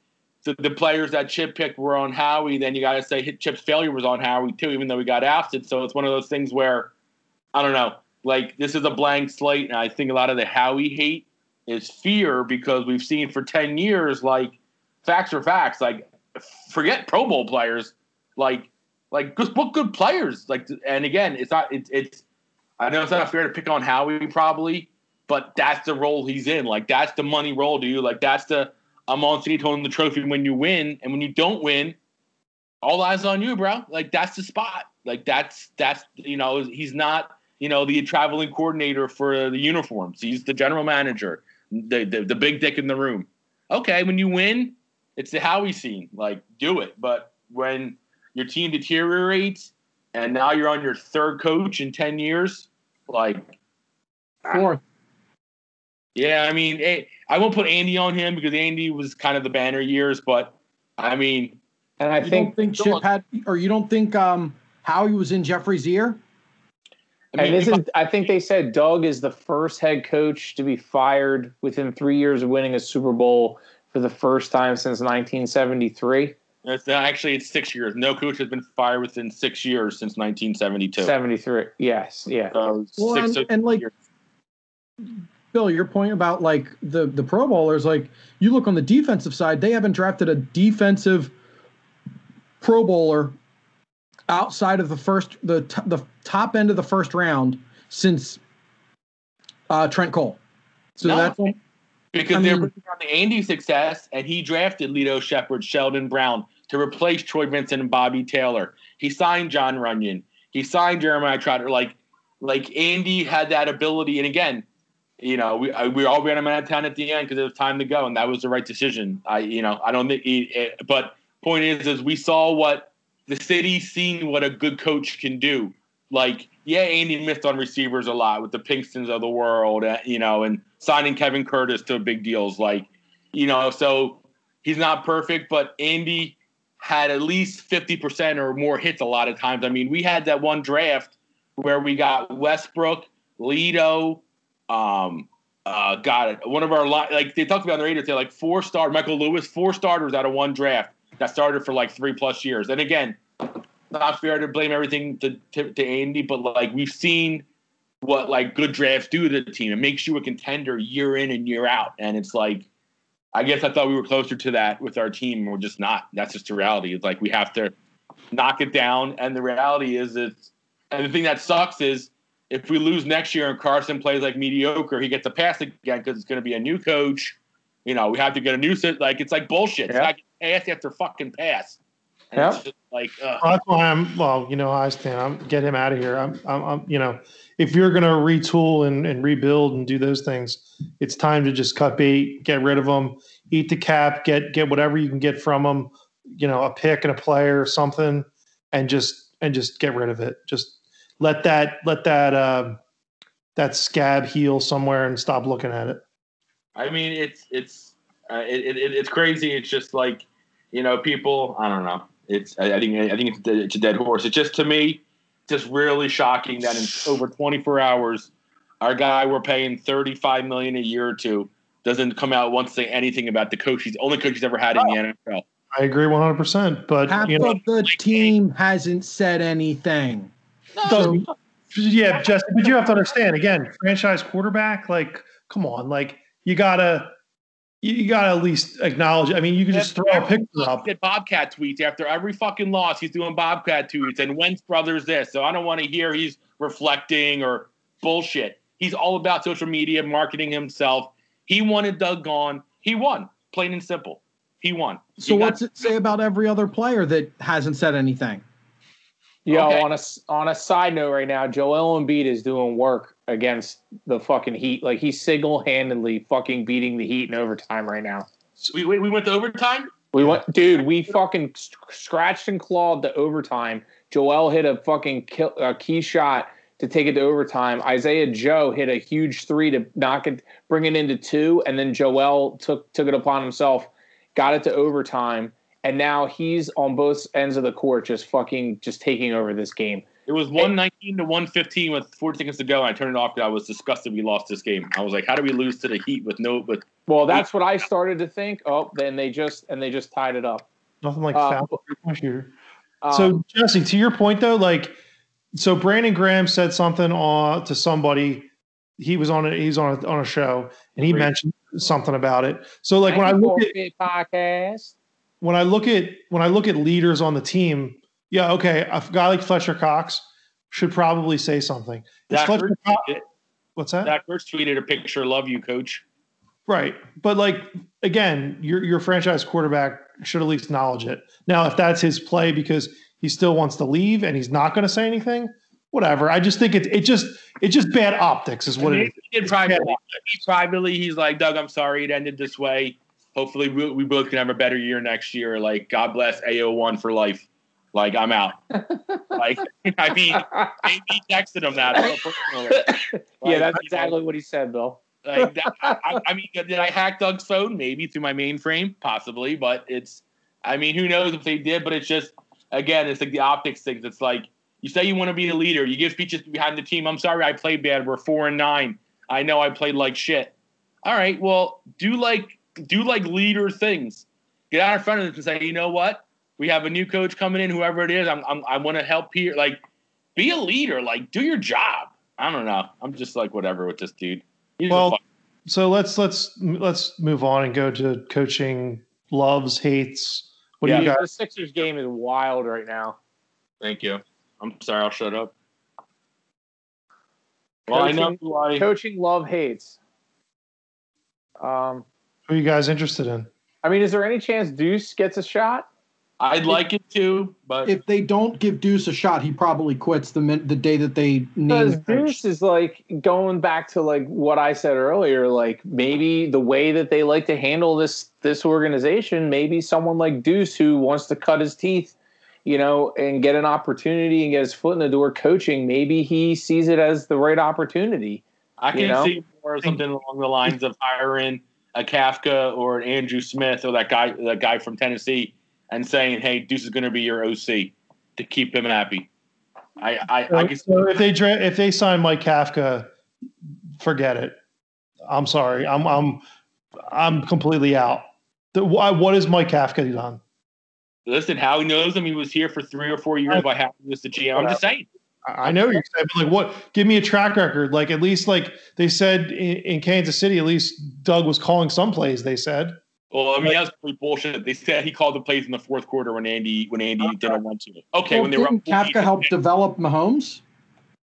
Speaker 4: the, the players that Chip picked were on Howie, then you got to say Chip's failure was on Howie too, even though he got ousted. So it's one of those things where I don't know. Like this is a blank slate, and I think a lot of the Howie hate is fear because we've seen for ten years, like facts are facts. Like forget Pro Bowl players, like like just book good players. Like and again, it's not it's it's. I know it's not fair to pick on Howie probably, but that's the role he's in. Like that's the money role you. Like that's the I'm on city toting the trophy when you win, and when you don't win, all eyes on you, bro. Like that's the spot. Like that's that's you know he's not you know the traveling coordinator for the uniforms. He's the general manager, the the, the big dick in the room. Okay, when you win, it's the Howie scene. Like do it. But when your team deteriorates and now you're on your third coach in ten years, like
Speaker 3: fourth.
Speaker 4: Yeah, I mean, eh, I won't put Andy on him because Andy was kind of the banner years, but I mean,
Speaker 3: and I think think Chip had, or you don't think um Howie was in Jeffrey's ear?
Speaker 2: I mean, and this is, I think they said Doug is the first head coach to be fired within three years of winning a Super Bowl for the first time since 1973.
Speaker 4: It's actually it's six years. No coach has been fired within six years since 1972.
Speaker 2: 73. Yes. Yeah.
Speaker 3: So well, and, and like years. Bill, your point about like the the Pro Bowlers, like you look on the defensive side, they haven't drafted a defensive Pro Bowler outside of the first the t- the top end of the first round since uh, Trent Cole. So no, that's
Speaker 4: because I they're on the Andy success, and he drafted Lito Sheppard, Sheldon Brown to replace Troy Vincent and Bobby Taylor. He signed Jon Runyan. He signed Jeremiah Trotter. Like like Andy had that ability, and again you know, we we all ran him out of town at the end because it was time to go, and that was the right decision. I, you know, I don't think. He, it, but point is, is we saw what the city seen what a good coach can do. Like, yeah, Andy missed on receivers a lot with the Pinkstons of the world, uh, you know, and signing Kevin Curtis to big deals. Like, you know, so he's not perfect, but Andy had at least fifty percent or more hits a lot of times. I mean, we had that one draft where we got Westbrook, Lito um, uh, got it. One of our like they talked about on the radio. They like four star Michael Lewis, four starters out of one draft that started for like three plus years. And again, not fair to blame everything to, to, to Andy, but like we've seen what like good drafts do to the team. It makes you a contender year in and year out. And it's like, I guess I thought we were closer to that with our team, we're just not. That's just the reality. It's like we have to knock it down. And the reality is, it's and the thing that sucks is if we lose next year and Carson plays like mediocre, he gets a pass again because it's going to be a new coach. You know, we have to get a new set. Like it's like bullshit. Yeah. It's like pass after fucking pass.
Speaker 2: Yeah.
Speaker 4: Like
Speaker 5: well, that's why I'm. Well, you know, I stand. I'm get him out of here. I'm, I'm, I'm. You know, if you're going to retool and, and rebuild and do those things, it's time to just cut bait, get rid of them, eat the cap, get get whatever you can get from them. You know, a pick and a player or something, and just and just get rid of it. Just let that let that uh, that scab heal somewhere and stop looking at it.
Speaker 4: I mean, it's it's uh, it, it, it's crazy. It's just like you know, people. I don't know. It's I, I think I think it's, it's a dead horse. It's just to me, just really shocking that in over 24 hours, our guy we're paying 35 million a year to doesn't come out once say anything about the coach. He's the only coach he's ever had in the NFL.
Speaker 5: I agree 100. percent But
Speaker 3: half
Speaker 5: you know,
Speaker 3: of the team hasn't said anything.
Speaker 5: So, yeah, Justin, but you have to understand again, franchise quarterback, like, come on, like you gotta you gotta at least acknowledge. I mean, you can just throw a picture up.
Speaker 4: Did Bobcat tweets after every fucking loss. He's doing Bobcat tweets and Wentz brothers this. So I don't want to hear he's reflecting or bullshit. He's all about social media, marketing himself. He wanted Doug gone. He won, plain and simple. He won.
Speaker 3: So
Speaker 4: He got-
Speaker 3: what's it say about every other player that hasn't said anything?
Speaker 2: Yo,
Speaker 4: Okay.
Speaker 2: on a on a side note, right now, Joel Embiid is doing work against the fucking Heat. Like he's single handedly fucking beating the Heat in overtime right now.
Speaker 4: we, we, we went to overtime?
Speaker 2: We went, dude. We fucking scratched and clawed the overtime. Joel hit a fucking kill, a key shot to take it to overtime. Isaiah Joe hit a huge three to knock it, bring it into two, and then Joel took took it upon himself, got it to overtime, and now he's on both ends of the court, just fucking just taking over this game.
Speaker 4: It was 119 to 115 with four seconds to go. And I turned it off because I was disgusted we lost this game. I was like, how do we lose to the Heat with no, with
Speaker 2: Well, that's what I started to think. Oh, then they just and they just tied it up.
Speaker 5: Nothing like
Speaker 2: Uh,
Speaker 5: foul three-point shooter.
Speaker 2: Um,
Speaker 5: so Jesse, to your point though, like so Brandon Graham said something on to somebody. He was on a he's on a, on a show and he
Speaker 4: Great.
Speaker 5: mentioned something about it. So like when I look at
Speaker 2: Forfeit podcast.
Speaker 5: When I look at when I look at leaders on the team, yeah, okay, a guy like Fletcher Cox should probably say something.
Speaker 4: Zach
Speaker 5: Fletcher
Speaker 4: Ertz
Speaker 5: Cox,
Speaker 4: tweeted-
Speaker 5: what's that?
Speaker 4: Zach Ertz tweeted a picture, love you, coach.
Speaker 5: Right. But like again, your your franchise quarterback should at least acknowledge it. Now, if that's his play because he still wants to leave and he's not going to say anything, whatever. I just think it it just it just bad optics is what it is.
Speaker 4: He did privately. He privately, he's like, Doug, I'm sorry it ended this way. Hopefully, we, we both can have a better year next year. Like, God bless AO1 for life. Like, I'm out. like, I mean, maybe texted him that. personally.
Speaker 2: yeah, that's exactly what he said, Bill.
Speaker 4: Like that, I, I mean, did I hack Doug's phone? Maybe through my mainframe, possibly. But it's, I mean, who knows if they did? But it's just, again, it's like the optics things. It's like you say you want to be a leader, you give speeches behind the team. I'm sorry, I played bad. We're four and nine. I know I played like shit. All right, well, do like do like leader things. Get out in front of them and say, you know what? We have a new coach coming in, whoever it is. I'm, I'm I want to help here. Like, be a leader. Like, do your job. I don't know. I'm just like whatever with this dude. He's
Speaker 5: Well, So let's let's let's move on and go to coaching loves, hates. What
Speaker 2: yeah,
Speaker 5: do you got?
Speaker 2: the Sixers game is wild right now.
Speaker 4: Thank you. I'm sorry. I'll shut up. Well, I know
Speaker 2: Coaching-
Speaker 4: who I.
Speaker 2: Coaching love hates. Um,
Speaker 5: Who are you guys interested in?
Speaker 2: I mean, is there any chance Deuce gets a shot?
Speaker 4: I'd like it to, but
Speaker 3: If they don't give Deuce a shot, he probably quits the min- the day that they name
Speaker 2: Because. Deuce is like going back to like what I said earlier, like maybe the way that they like to handle this this organization, maybe someone like Deuce who wants to cut his teeth, you know, and get an opportunity and get his foot in the door coaching, maybe he sees it as the right opportunity.
Speaker 4: I can
Speaker 2: you know?
Speaker 4: see more something along the lines of hiring a Kafka or an Andrew Smith or that guy, that guy from Tennessee, and saying, "Hey, Deuce is going to be your OC to keep him happy." I, I, I can
Speaker 5: So if they dra- if they sign Mike Kafka, forget it. I'm sorry. I'm I'm I'm completely out. The, why, what Mike Kafka done?
Speaker 4: listen. How he knows him? He was here for three or four years by having this the GM. I'm just saying.
Speaker 5: I I know you're saying, but like, what? Give me a track record. Like, at least, like they said in, in Kansas City, at least Doug was calling some plays. They said,
Speaker 4: Well, I mean, that's pretty bullshit. They said he called the plays in the fourth quarter when Andy when Andy didn't want to. Okay,
Speaker 3: Well,
Speaker 4: when they were
Speaker 3: didn't
Speaker 4: up
Speaker 3: Kafka help develop Mahomes?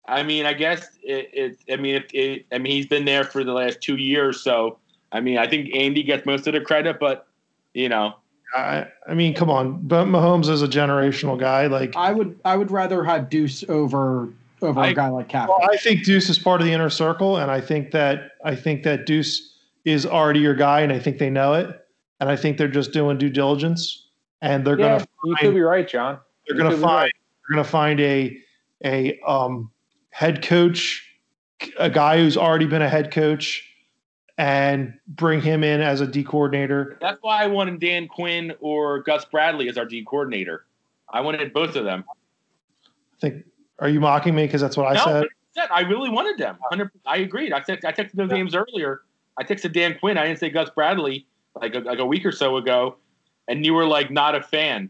Speaker 4: I mean, I guess it. it I mean, it, it, I mean, he's been there for the last two years, so I mean, I think Andy gets most of the credit, but you know,
Speaker 5: I, I mean, come on, but Mahomes is a generational guy. Like,
Speaker 3: I would I would rather have Deuce over over a
Speaker 4: I-
Speaker 3: guy like Kafka.
Speaker 5: well, I think Deuce is part of the inner circle, and I think that I think that Deuce is already your guy, and I think they know it, and I think they're just doing due diligence, and they're
Speaker 2: Yeah,
Speaker 5: gonna
Speaker 2: you could be right, John.
Speaker 5: they're
Speaker 2: You
Speaker 5: gonna find
Speaker 2: right.
Speaker 5: they're gonna find a a um head coach, a guy who's already been a head coach, and bring him in as a D coordinator.
Speaker 4: that's why I wanted Dan Quinn or Gus Bradley as our D coordinator. I wanted both of them.
Speaker 5: I think. Are you mocking me because that's what I
Speaker 4: no,
Speaker 5: said?
Speaker 4: 100%. I really wanted them. 100 I agreed. I, text, I texted those names earlier. I texted Dan Quinn. I didn't say Gus Bradley like a, like a week or so ago, and you were like not a fan.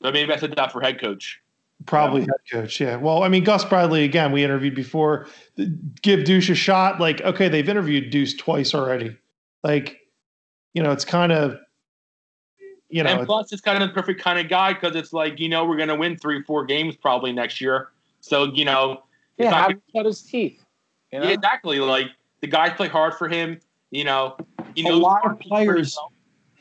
Speaker 4: But maybe I said that for head coach.
Speaker 5: Probably head coach, yeah. Well, I mean, Gus Bradley again. We interviewed before. Give Deuce a shot. Like, okay, they've interviewed Deuce twice already. Like, you know, it's kind of, you know,
Speaker 4: and plus, it's kind of the perfect kind of guy because it's like you know we're going to win three, four games probably next year. So you know,
Speaker 2: Yeah,
Speaker 4: not
Speaker 2: how
Speaker 4: gonna-
Speaker 2: cut his teeth. You know?
Speaker 4: yeah, exactly. Like the guys play hard for him. You know, he
Speaker 3: A lot of players-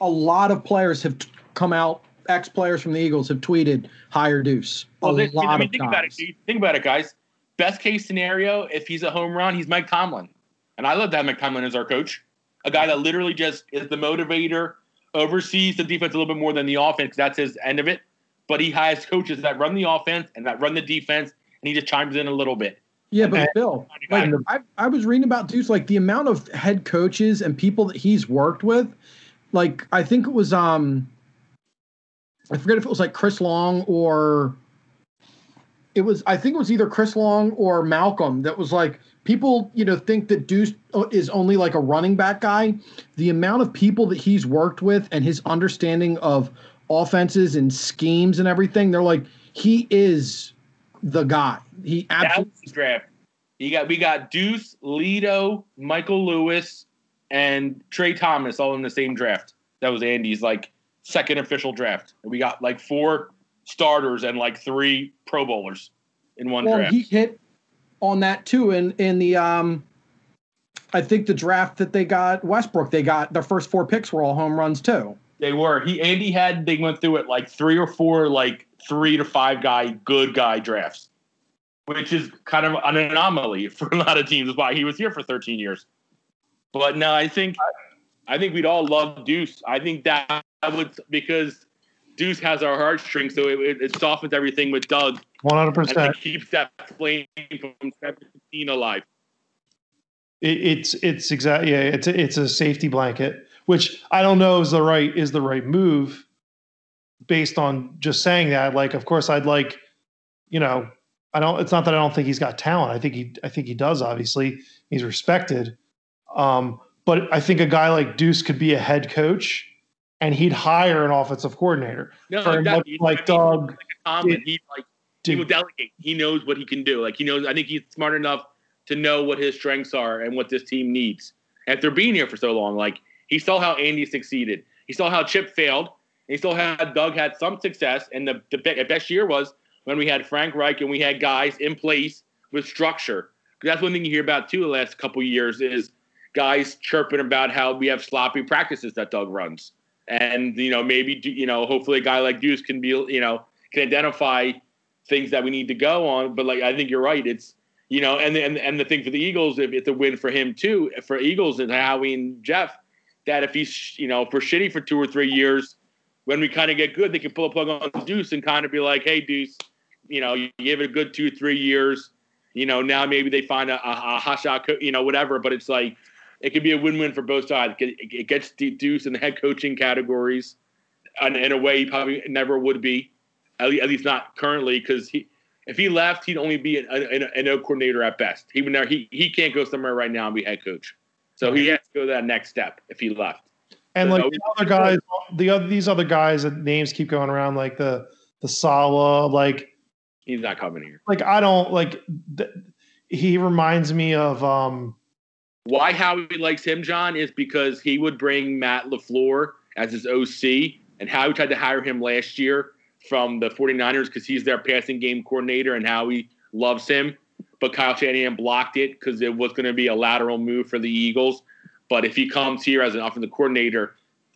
Speaker 3: A lot of players have t- come out. Ex players from the Eagles have tweeted higher Deuce.
Speaker 4: Well,
Speaker 3: lot
Speaker 4: I mean, think about it. Think about it, guys. Best case scenario, if he's a home run, he's Mike Tomlin, and I love that Mike Tomlin as our coach, a guy that literally just is the motivator, oversees the defense a little bit more than the offense. That's his end of it. But he has coaches that run the offense and that run the defense, and he just chimes in a little bit.
Speaker 3: Yeah, but Bill, like I, I was reading about Deuce, like the amount of head coaches and people that he's worked with. Like I think it was um, I forget if it was like Chris Long or it was. I think it was either Chris Long or Malcolm that was like people you know think that Deuce uh, is only like a running back guy. The amount of people that he's worked with and his understanding of offenses and schemes and everything, they're like he is the guy. He absolutely.
Speaker 4: draft. You got we got Deuce, Lito, Michael Lewis, and Trey Thomas all in the same draft. That was Andy's like second official draft. And we got like four starters and like three Pro Bowlers in one
Speaker 3: well,
Speaker 4: draft.
Speaker 3: he hit on that too in in the um I think the draft that they got Westbrook, they got their first four picks were all home runs too.
Speaker 4: They were. He Andy had they went through it like three or four like three to five guy good guy drafts, which is kind of an anomaly for a lot of teams. Why he was here for 13 years. But no, I think I think we'd all love Deuce. I think that would because Deuce has our heartstrings, so it, it, it softens everything with Doug,
Speaker 5: one hundred percent.
Speaker 4: it keeps that flame from 17 alive.
Speaker 5: It, it's it's exactly yeah. It's a, it's a safety blanket, which I don't know is the right is the right move, based on just saying that. Like, of course, I'd like, you know, I don't. It's not that I don't think he's got talent. I think he I think he does. Obviously, he's respected. Um, but I think a guy like Deuce could be a head coach, and he'd hire an offensive coordinator.
Speaker 4: No,
Speaker 5: much
Speaker 4: exactly.
Speaker 5: like Doug.
Speaker 4: Tomlin, he like he will delegate. He knows what he can do. Like he knows. I think he's smart enough to know what his strengths are and what this team needs. After being here for so long, like he saw how Andy succeeded. He saw how Chip failed. And he still had Doug had some success. And the, the best year was when we had Frank Reich and we had guys in place with structure. that's one thing you hear about too the last couple of years is guys chirping about how we have sloppy practices that Doug runs. And you know maybe you know hopefully a guy like Deuce can be you know can identify things that we need to go on. But like I think you're right. It's you know, and and and the thing for the Eagles, if it's a win for him too, for Eagles and Howie and Jeff, that if he's you know we're shitty for two or three years, when we kind of get good, they can pull a plug on Deuce and kind of be like, hey Deuce, you know, you give it a good two three years, you know, now maybe they find a, a, a hot you know, whatever. But it's like it could be a win-win for both sides. It, gets Deuce in the head coaching categories, and in a way he probably never would be, at least, not currently, because he if he left, he'd only be an, an, an O coordinator at best. He would never, he he can't go somewhere right now and be head coach. So he has to go that next step if he left.
Speaker 5: And
Speaker 4: So
Speaker 5: like
Speaker 4: no,
Speaker 5: the other guys, the other these other guys that names keep going around, like the the Saleh, like
Speaker 4: He's not coming here.
Speaker 5: like I don't like. Th- he reminds me of um
Speaker 4: Why Howie likes him, John, is because he would bring Matt LaFleur as his OC, and Howie tried to hire him last year from the 49ers because he's their passing game coordinator, and Howie loves him. But Kyle Shanahan blocked it because it was going to be a lateral move for the Eagles. But if he comes here as an offensive coordinator,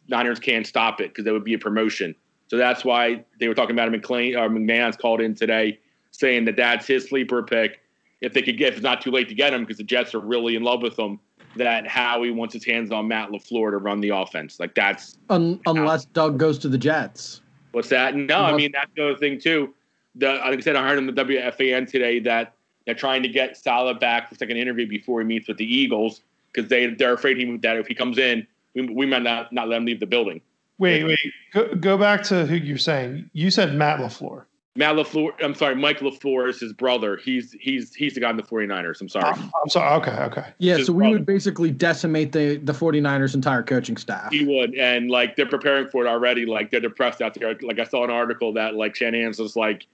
Speaker 4: Niners can't stop it because that would be a promotion. So that's why they were talking about it. McLean or uh, McMahon's called in today saying that that's his sleeper pick. If they could get, if it's not too late to get him because the Jets are really in love with him, that Howie wants his hands on Matt LaFleur to run the offense. Like that's
Speaker 3: Un- unless Doug goes to the Jets.
Speaker 4: what's that? No, I mean that's the other thing too. The like I said, I heard on the WFAN today that they're trying to get Saleh back for a second interview before he meets with the Eagles because they they're afraid he that if he comes in, we, we might not not let him leave the building.
Speaker 5: wait wait go, go back to who you're saying. You said Matt LaFleur.
Speaker 4: Matt LaFleur, I'm sorry, Mike LaFleur is his brother. He's he's he's the guy in the 49ers. I'm sorry.
Speaker 5: I'm, I'm sorry. Okay, okay.
Speaker 3: Yeah, so we
Speaker 4: probably-
Speaker 3: would basically decimate the the 49ers entire coaching staff.
Speaker 4: He would, and like they're preparing for it already. Like they're depressed out there. Like I saw an article that like Shanahan's just like,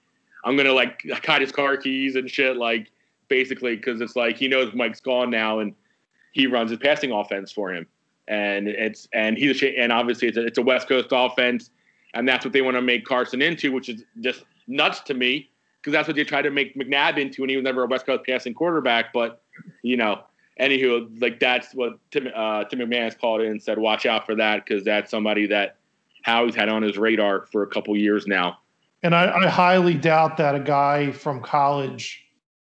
Speaker 4: I'm gonna like hide his car keys and shit, like basically because it's like he knows Mike's gone now and he runs his passing offense for him, and it's and he's and obviously it's a, it's a West Coast offense, and that's what they want to make Carson into, which is just nuts to me because that's what they tried to make McNabb into, and he was never a West Coast passing quarterback. But you know, anywho, like that's what Tim uh, Tim McMahon called in and said, watch out for that because that's somebody that Howie's had on his radar for a couple years now.
Speaker 5: And I, I highly doubt that a guy from college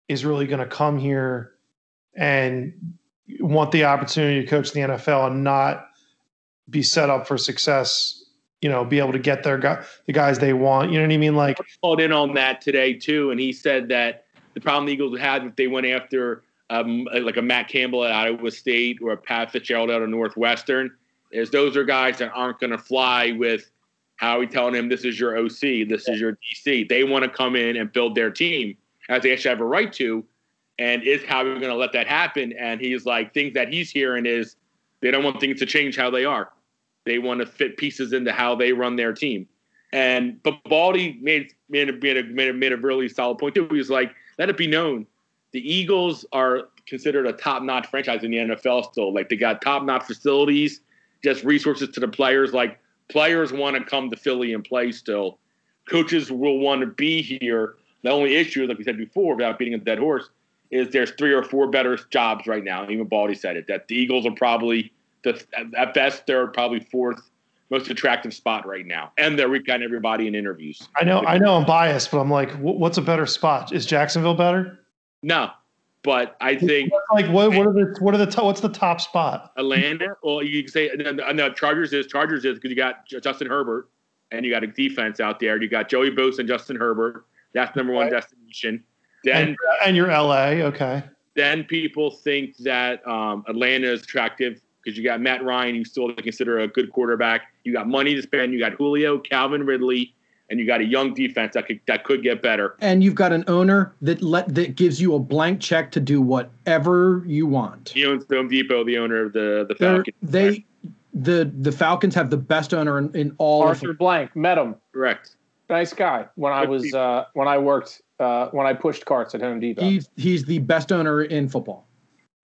Speaker 5: is really going to come here and want the opportunity to coach the NFL and not be set up for success. You know, be able to get their guy, the guys they want. You know what I mean? Like
Speaker 4: called in on that today too, and he said that the problem the Eagles had if they went after um, like a Matt Campbell at Iowa State or a Pat Fitzgerald out of Northwestern is those are guys that aren't going to fly with Howie telling him this is your OC, this is your DC. They want to come in and build their team as they actually have a right to. And is Howie going to let that happen? And he's like, things that he's hearing is they don't want things to change how they are. They want to fit pieces into how they run their team. And but Baldy made made a, made a, made a, made a really solid point too. He was like, let it be known, the Eagles are considered a top notch franchise in the NFL still. Like they got top notch facilities, just resources to the players. Like players want to come to Philly and play still. Coaches will want to be here. The only issue, like we said before, without beating a dead horse, is there's three or four better jobs right now. Even Baldy said it that the Eagles are probably the at best they're probably fourth most attractive spot right now, and they're got everybody in interviews.
Speaker 5: I know, I know, I'm biased, but I'm like, what's a better spot? Is Jacksonville better?
Speaker 4: No, but I think
Speaker 5: like what, what are the what are the what's the top spot?
Speaker 4: Atlanta. Well, you can say no, no Chargers is Chargers is because you got Justin Herbert and you got a defense out there. You got Joey Bosa and Justin Herbert. That's number one right. destination. Then
Speaker 5: and, and you're LA, okay.
Speaker 4: Then people think that um, Atlanta is attractive because you got Matt Ryan, you still consider a good quarterback. You got money to spend. You got Julio, Calvin Ridley, and you got a young defense that could that could get better.
Speaker 3: And you've got an owner that let that gives you a blank check to do whatever you want.
Speaker 4: He owns Home Depot, the owner of the the Falcons.
Speaker 3: They the the Falcons have the best owner in, in all.
Speaker 2: Arthur of Blank met him.
Speaker 4: Correct.
Speaker 2: Nice guy. When I was uh, when I worked uh, when I pushed carts at Home Depot.
Speaker 3: He's he's the best owner in football.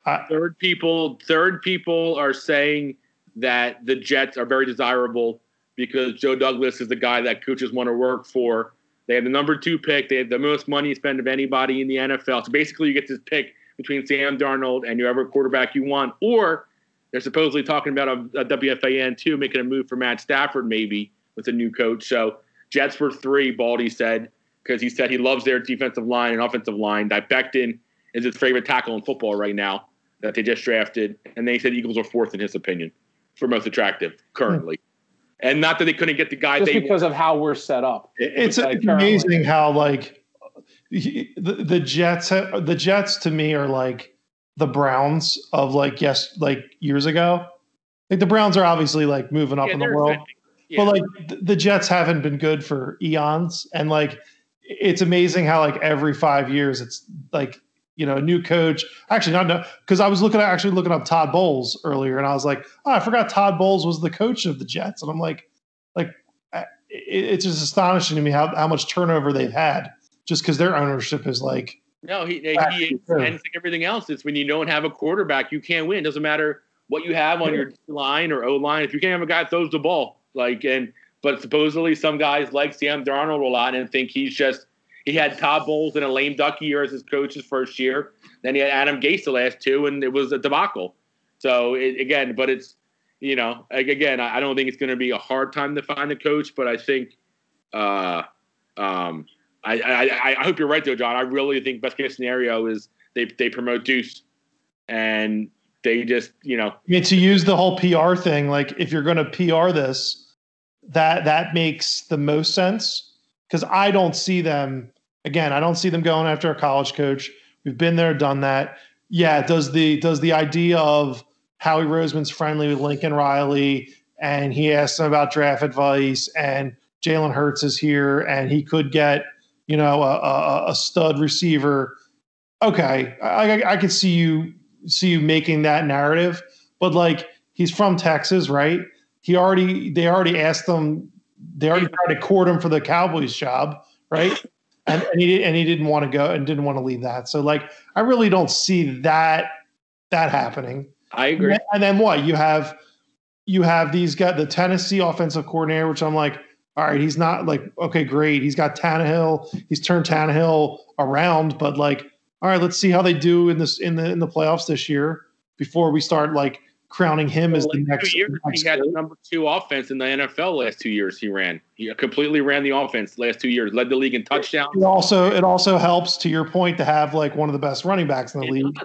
Speaker 4: Uh, third people third people are saying that the Jets are very desirable because Joe Douglas is the guy that coaches want to work for. They have the number two pick. They have the most money spent of anybody in the NFL. So basically, you get this pick between Sam Darnold and whoever quarterback you want, or they're supposedly talking about a, a WFAN too, making a move for Matt Stafford maybe with a new coach. So Jets were three. Baldy said because he said he loves their defensive line and offensive line. That Becton is his favorite tackle in football right now that they just drafted, and they said Eagles are fourth in his opinion for most attractive currently. Mm-hmm and not that they couldn't get the guy
Speaker 2: just because of how we're set up.
Speaker 5: It's like amazing how like the, the Jets the Jets to me are like the Browns of like yes like years ago. Like the Browns are obviously like moving up yeah, in the world. Yeah. But like the Jets haven't been good for eons and like it's amazing how like every 5 years it's like you know, a new coach. Actually, not because I was looking at actually looking up Todd Bowles earlier, and I was like, oh, I forgot Todd Bowles was the coach of the Jets, and I'm like, like it's just astonishing to me how how much turnover they've had just because their ownership is like.
Speaker 4: No, he, he and like everything else. is when you don't have a quarterback, you can't win. It doesn't matter what you have on your line or O line. If you can't have a guy that throws the ball, like and but supposedly some guys like Sam Darnold a lot and think he's just he had Todd Bowles in a lame duck year as his coach his first year. Then he had Adam Gase the last two, and it was a debacle. So it, again, but it's you know again, I don't think it's going to be a hard time to find a coach, but I think. Uh, um, I, I, I hope you're right though, John. I really think best case scenario is they they promote Deuce, and they just you know. I
Speaker 5: mean, to use the whole PR thing, like if you're going to PR this, that that makes the most sense because I don't see them again. I don't see them going after a college coach. We've been there, done that. Yeah, does the does the idea of Howie Roseman's friendly with Lincoln Riley and he asks him about draft advice and Jalen Hurts is here and he could get you know a, a, a stud receiver. Okay, I, I, I could see you see you making that narrative, but like he's from Texas, right? He already they already asked him they already tried to court him for the Cowboys job, right? And, and he and he didn't want to go and didn't want to leave that. So like, I really don't see that that happening.
Speaker 4: I agree.
Speaker 5: And then what you have, you have these got the Tennessee offensive coordinator, which I'm like, all right, he's not like okay, great. He's got Tannehill. He's turned Tannehill around, but like, all right, let's see how they do in this in the in the playoffs this year before we start like crowning him as the next.
Speaker 4: two years,
Speaker 5: next
Speaker 4: he had the number two offense in the NFL last two years. He ran. He completely ran the offense the last two years. Led the league in touchdowns.
Speaker 5: It also it also helps to your point to have like one of the best running backs in the league.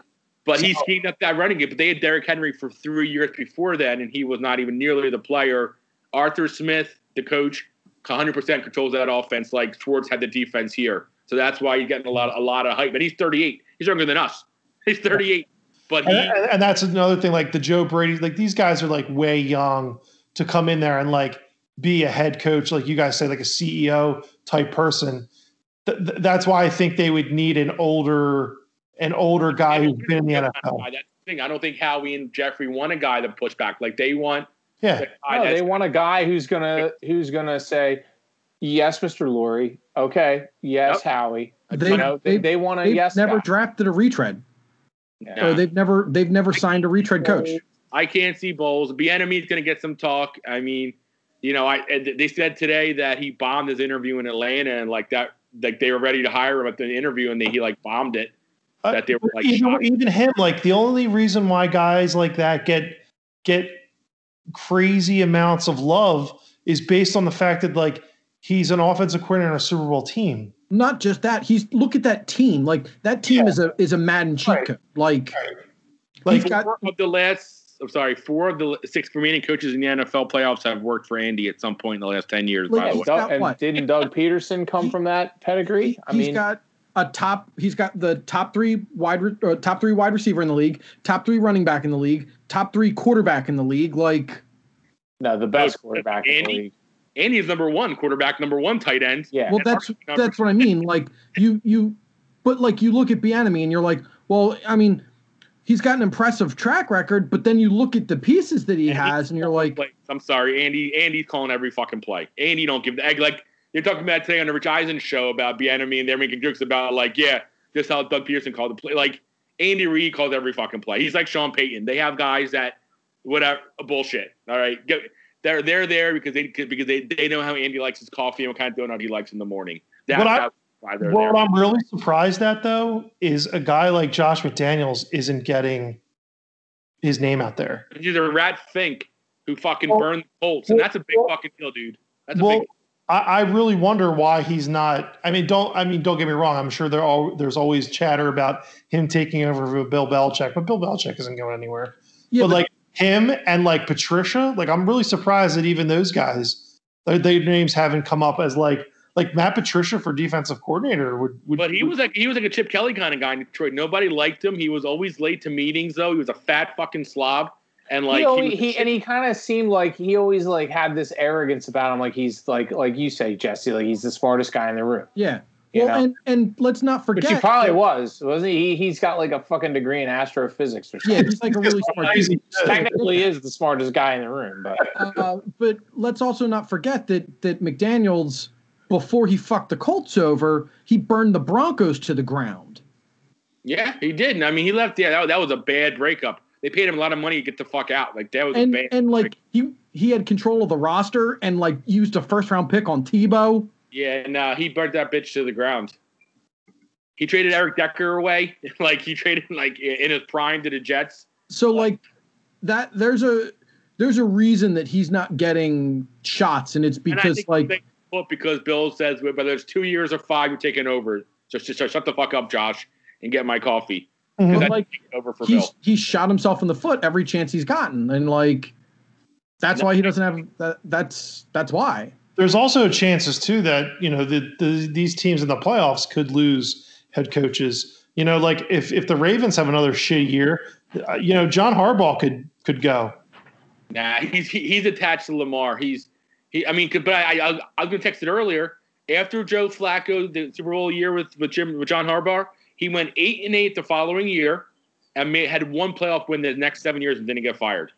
Speaker 4: But he's schemed up that running game. But they had Derrick Henry for three years before then, and he was not even nearly the player. Arthur Smith, the coach, 100% controls that offense. Like Schwartz had the defense here, so that's why he's getting a lot, a lot of hype. But he's 38. He's younger than us. He's 38. But
Speaker 5: And,
Speaker 4: he,
Speaker 5: and- and that's another thing. Like the Joe Brady, like these guys are like way young to come in there and like be a head coach, like you guys say, like a CEO type person. Th- th- that's why I think they would need an older, an older guy who's been in the NFL.
Speaker 4: That's the thing. I don't think Howie and Jeffrey want a guy to push back. Like they want.
Speaker 5: Yeah,
Speaker 4: a
Speaker 2: No, they want a guy who's gonna who's gonna say, "Yes, Mr. Lurie. Okay, yes,
Speaker 4: Yep.
Speaker 2: Howie."
Speaker 3: They,
Speaker 2: you know, they,
Speaker 3: they've,
Speaker 2: they want a yes.
Speaker 3: never
Speaker 2: guy.
Speaker 3: drafted a retread,
Speaker 4: Nah.
Speaker 3: or they've never they've never signed a retread coach.
Speaker 4: I can't see Bowles. Bieniemy is going to get some talk. I mean, you know, I they said today that he bombed his interview in Atlanta, and like that, like they were ready to hire him at the interview, and they, he like bombed it.
Speaker 5: Uh,
Speaker 4: That they were like
Speaker 5: even, even him. Like the only reason why guys like that get get crazy amounts of love is based on the fact that like he's an offensive coordinator on a Super Bowl team.
Speaker 3: Not just that. He's look at that team. Like that team
Speaker 5: Yeah.
Speaker 3: is a is a Madden cheat
Speaker 5: Right.
Speaker 3: code. Like
Speaker 5: Like
Speaker 3: he's got
Speaker 4: of the last, I'm sorry, four of the six remaining coaches in the NFL playoffs have worked for Andy at some point in the last ten years.
Speaker 3: Look
Speaker 4: by the
Speaker 2: And,
Speaker 4: way,
Speaker 2: Doug, and
Speaker 3: what?
Speaker 2: didn't Doug Pederson come
Speaker 3: He-
Speaker 2: from that pedigree?
Speaker 3: He,
Speaker 2: I
Speaker 3: has
Speaker 2: mean,
Speaker 3: got a top. He's got the top three wide re- uh, top three wide receiver in the league, top three running back in the league, top three quarterback in the league. Like
Speaker 2: no, the best
Speaker 4: Oh,
Speaker 2: quarterback in the
Speaker 4: Andy?
Speaker 2: League.
Speaker 4: Andy's number one quarterback, number one tight end.
Speaker 2: Yeah,
Speaker 3: well, that's that's what I mean. Like you you, but like you look at Bieniemy and you're like, well, I mean, he's got an impressive track record, but then you look at the pieces that he
Speaker 4: And
Speaker 3: has, and you're like,
Speaker 4: plays. I'm sorry, Andy. Andy's calling every fucking play. Andy don't give the egg. Like they're talking about today on the Rich Eisen show about Bieniemy, and they're making jokes about like, yeah, just how Doug Pederson called the play. Like Andy Reid calls every fucking play. He's like Sean Payton. They have guys that whatever bullshit. All right, Get, they're they're there because they because they, they know how Andy likes his coffee and what kind of donut he likes in the morning. That,
Speaker 5: What I-
Speaker 4: that's why they're
Speaker 5: what
Speaker 4: there.
Speaker 5: I'm really surprised at though is a guy like Josh McDaniels isn't getting his name out there.
Speaker 4: He's a rat fink who fucking
Speaker 5: Well-
Speaker 4: burned the Colts, and that's a big
Speaker 5: well-
Speaker 4: fucking deal, dude. That's a
Speaker 5: well,
Speaker 4: big.
Speaker 5: I, I really wonder why he's not. I mean, don't I mean, don't get me wrong. I'm sure there all there's always chatter about him taking over for Bill Belichick, but Bill Belichick isn't going anywhere.
Speaker 3: yeah,
Speaker 5: but
Speaker 3: but
Speaker 5: like him and like Patricia, like I'm really surprised that even those guys, their, their names haven't come up as like like Matt Patricia for defensive coordinator would. would
Speaker 4: But he was like he was like a Chip Kelly kind of guy in Detroit. Nobody liked him. He was always late to meetings though. He was a fat fucking slob. And like
Speaker 2: he, always,
Speaker 4: was-
Speaker 2: he and he kind of seemed like he always like had this arrogance about him, like he's like like you say, Jesse, like he's the smartest guy in the room.
Speaker 3: yeah.
Speaker 2: You
Speaker 3: Well,
Speaker 2: know?
Speaker 3: and and let's not
Speaker 2: Which
Speaker 3: forget.
Speaker 2: he probably
Speaker 3: that-
Speaker 2: was, wasn't he? he? He's got like a fucking degree in astrophysics or something.
Speaker 3: Yeah, he's like a really smart.
Speaker 5: Crazy.
Speaker 3: dude.
Speaker 2: Technically, is the smartest guy in the room, but
Speaker 3: Uh, but let's also not forget that that McDaniels before he fucked the Colts over, he burned the Broncos to the ground.
Speaker 4: yeah, he did. And I mean, he left. Yeah, that, that was a bad breakup. They paid him a lot of money to get the fuck out. Like that was a
Speaker 3: And
Speaker 4: bad.
Speaker 3: and like he he had control of the roster and like used a first round pick on Tebow.
Speaker 4: Yeah, and uh, he burnt that bitch to the ground. He traded Eric Decker away. like he traded like in his prime to the Jets.
Speaker 3: So like that there's a there's a reason that he's not getting shots, and it's
Speaker 4: And I
Speaker 3: because
Speaker 4: think
Speaker 3: like
Speaker 4: because Bill says whether it's two years or five, you're taking over. Just, just, just shut the fuck up, Josh, and get my coffee.
Speaker 5: Mhm.
Speaker 4: That's
Speaker 3: like,
Speaker 4: over for
Speaker 3: he's
Speaker 4: Bill.
Speaker 3: he's shot himself in the foot every chance he's gotten, and like that's why he doesn't have that. That's that's why.
Speaker 5: There's also chances too that you know the, the these teams in the playoffs could lose head coaches. You know, like if if the Ravens have another shitty year, uh, you know, John Harbaugh could could go.
Speaker 4: Nah, he's he, he's attached to Lamar. He's he. I mean, but I I, I was gonna text it earlier. After Joe Flacco, the Super Bowl year with with Jim with John Harbaugh, he went eight and eight the following year, and had one playoff win the next seven years and didn't get fired.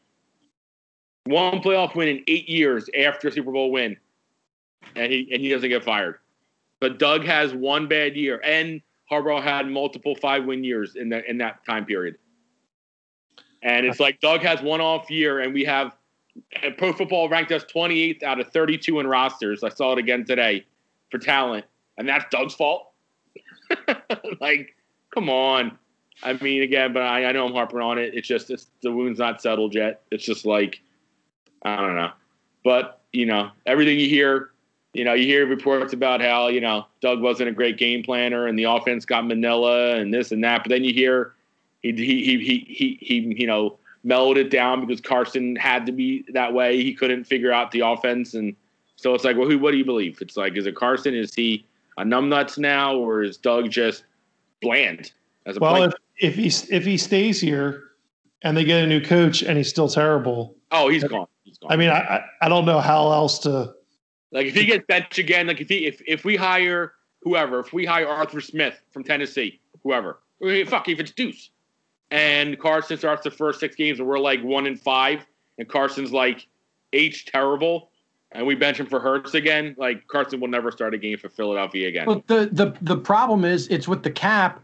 Speaker 4: One playoff win in eight years after Super Bowl win, and he and he doesn't get fired. But Doug has one bad year, and Harbaugh had multiple five win years in that in that time period. And it's like Doug has one off year, and we have and Pro Football ranked us 28th out of 32 in rosters. I saw it again today for talent, and that's Doug's fault. like, come on. I mean, again, but I, I know I'm harping on it. It's just it's, the wound's not settled yet. It's just like I don't know, but you know, everything you hear, you know, you hear reports about how you know Doug wasn't a great game planner and the offense got Manila and this and that, but then you hear he he he he he, he you know mellowed it down because Carson had to be that way. He couldn't figure out the offense, and so it's like, well, who? What do you believe? It's like, is it Carson? Is he a numbnuts now, or is Doug just bland as a
Speaker 5: Well,
Speaker 4: player?
Speaker 5: if, if he if he stays here and they get a new coach and he's still terrible,
Speaker 4: oh, he's gone. He's gone.
Speaker 5: I mean, I, I don't know how else to.
Speaker 4: Like if he gets benched again, like if he if if we hire whoever, if we hire Arthur Smith from Tennessee, whoever, I mean, fuck if it's Deuce, and Carson starts the first six games and we're like one in five, and Carson's like H terrible, and we bench him for Hurts again, like Carson will never start a game for Philadelphia again.
Speaker 3: But the the the problem is it's with the cap.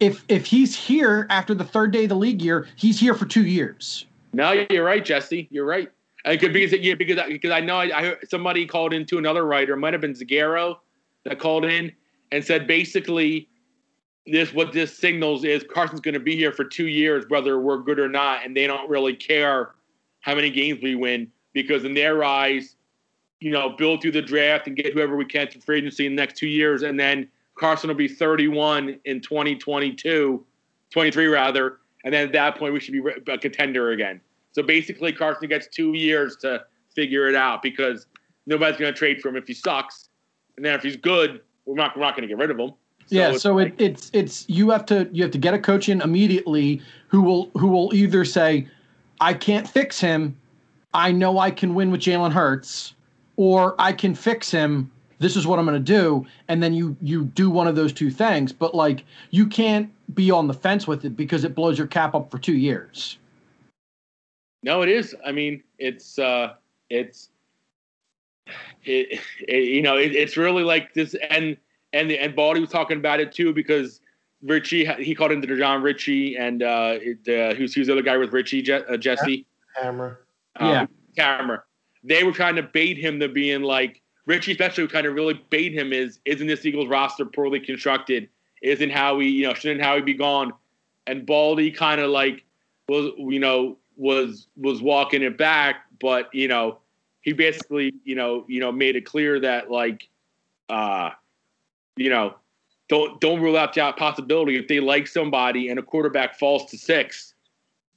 Speaker 3: If if he's here after the third day of the league year, he's here for two years.
Speaker 4: No, you're right, Jesse. You're right. Uh, I could because yeah, because because I know I, I heard somebody called in to another writer, it might have been Zangaro, that called in and said basically this what this signals is Carson's going to be here for two years, whether we're good or not, and they don't really care how many games we win because in their eyes, you know, build through the draft and get whoever we can to free agency in the next two years, and then Carson will be 31 in 2022, 23 rather, and then at that point we should be a contender again. So basically, Carson gets two years to figure it out because nobody's going to trade for him if he sucks, and then if he's good, we're not we're not going to get rid of him.
Speaker 3: yeah,
Speaker 4: it's
Speaker 3: so
Speaker 4: like-
Speaker 3: it, it's it's you have to you have to get a coach in immediately who will who will either say, I can't fix him, I know I can win with Jalen Hurts, or I can fix him. This is what I'm going to do, and then you you do one of those two things. But like you can't be on the fence with it because it blows your cap up for two years.
Speaker 4: No, it is. I mean, it's uh, it's it, it you know it, it's really like this and and and Baldy was talking about it too because Richie he called into the John Ritchie and uh, it, uh who's who's the other guy with Ritchie Je- uh, Jesse
Speaker 5: Hammer.
Speaker 4: um,
Speaker 3: Yeah.
Speaker 4: camera. They were trying to bait him to being like Richie, especially was trying to really bait him. Is isn't this Eagles roster poorly constructed? Isn't how Howie you know shouldn't Howie be gone? And Baldy kind of like was you know was was walking it back, but you know he basically you know you know made it clear that like uh you know don't don't rule out the possibility if they like somebody and a quarterback falls to six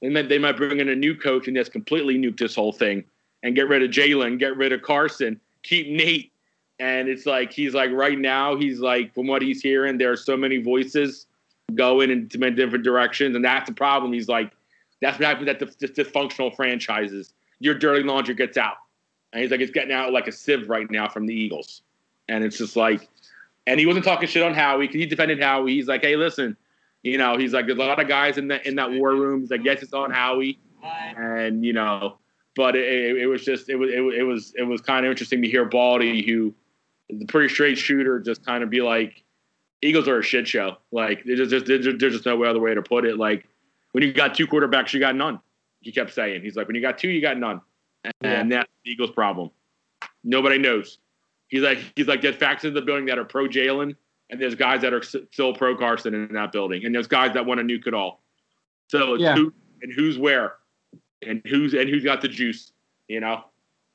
Speaker 4: and then they might bring in a new coach and just completely nuke this whole thing and get rid of Jalen, get rid of Carson, keep Nate. And it's like he's like right now he's like from what he's hearing, there are so many voices going in many different directions, and that's the problem. He's like, that's what happens at the, the dysfunctional franchises. Your dirty laundry gets out, and he's like, it's getting out like a sieve right now from the Eagles, and it's just like, and he wasn't talking shit on Howie because he defended Howie. He's like, hey, listen, you know, he's like, there's a lot of guys in that in that war room. He's like, yes, it's on Howie, and you know, but it, it, was just it was it, it was it was kind of interesting to hear Baldy, who is a pretty straight shooter, just kind of be like, Eagles are a shit show. Like there's just there's just, there's just no other way to put it. Like when you got two quarterbacks, you got none. He kept saying, he's like, when you got two, you got none, and that's the Eagles' problem. Nobody knows. He's like he's like there's facts in the building that are pro Jalen, and there's guys that are still pro Carson in that building, and there's guys that want to nuke it all. So it's
Speaker 3: Yeah.
Speaker 4: who and who's where, and who's and who's got the juice, you know,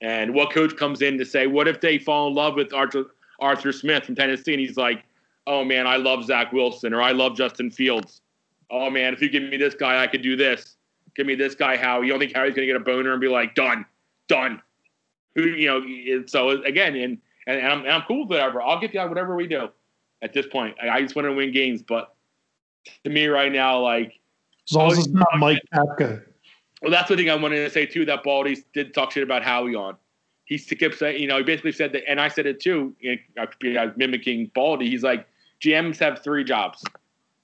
Speaker 4: and what coach comes in to say, what if they fall in love with Arthur Arthur Smith from Tennessee, and he's like, oh man, I love Zach Wilson or I love Justin Fields. Oh man, if you give me this guy, I could do this. Give me this guy, Howie. You don't think Howie's gonna get a boner and be like, done, done. Who you know? So again, and and, and I'm and I'm cool with whatever. I'll get you whatever we do. At this point, I, I just want to win games, but to me right now, like
Speaker 5: As long as it's not Mike Kafka.
Speaker 4: well, that's the thing I wanted to say too. That Baldy did talk shit about Howie on. He kept saying, you know, he basically said that, and I said it too. You know, I uh, mimicking Baldy. He's like, GMs have three jobs,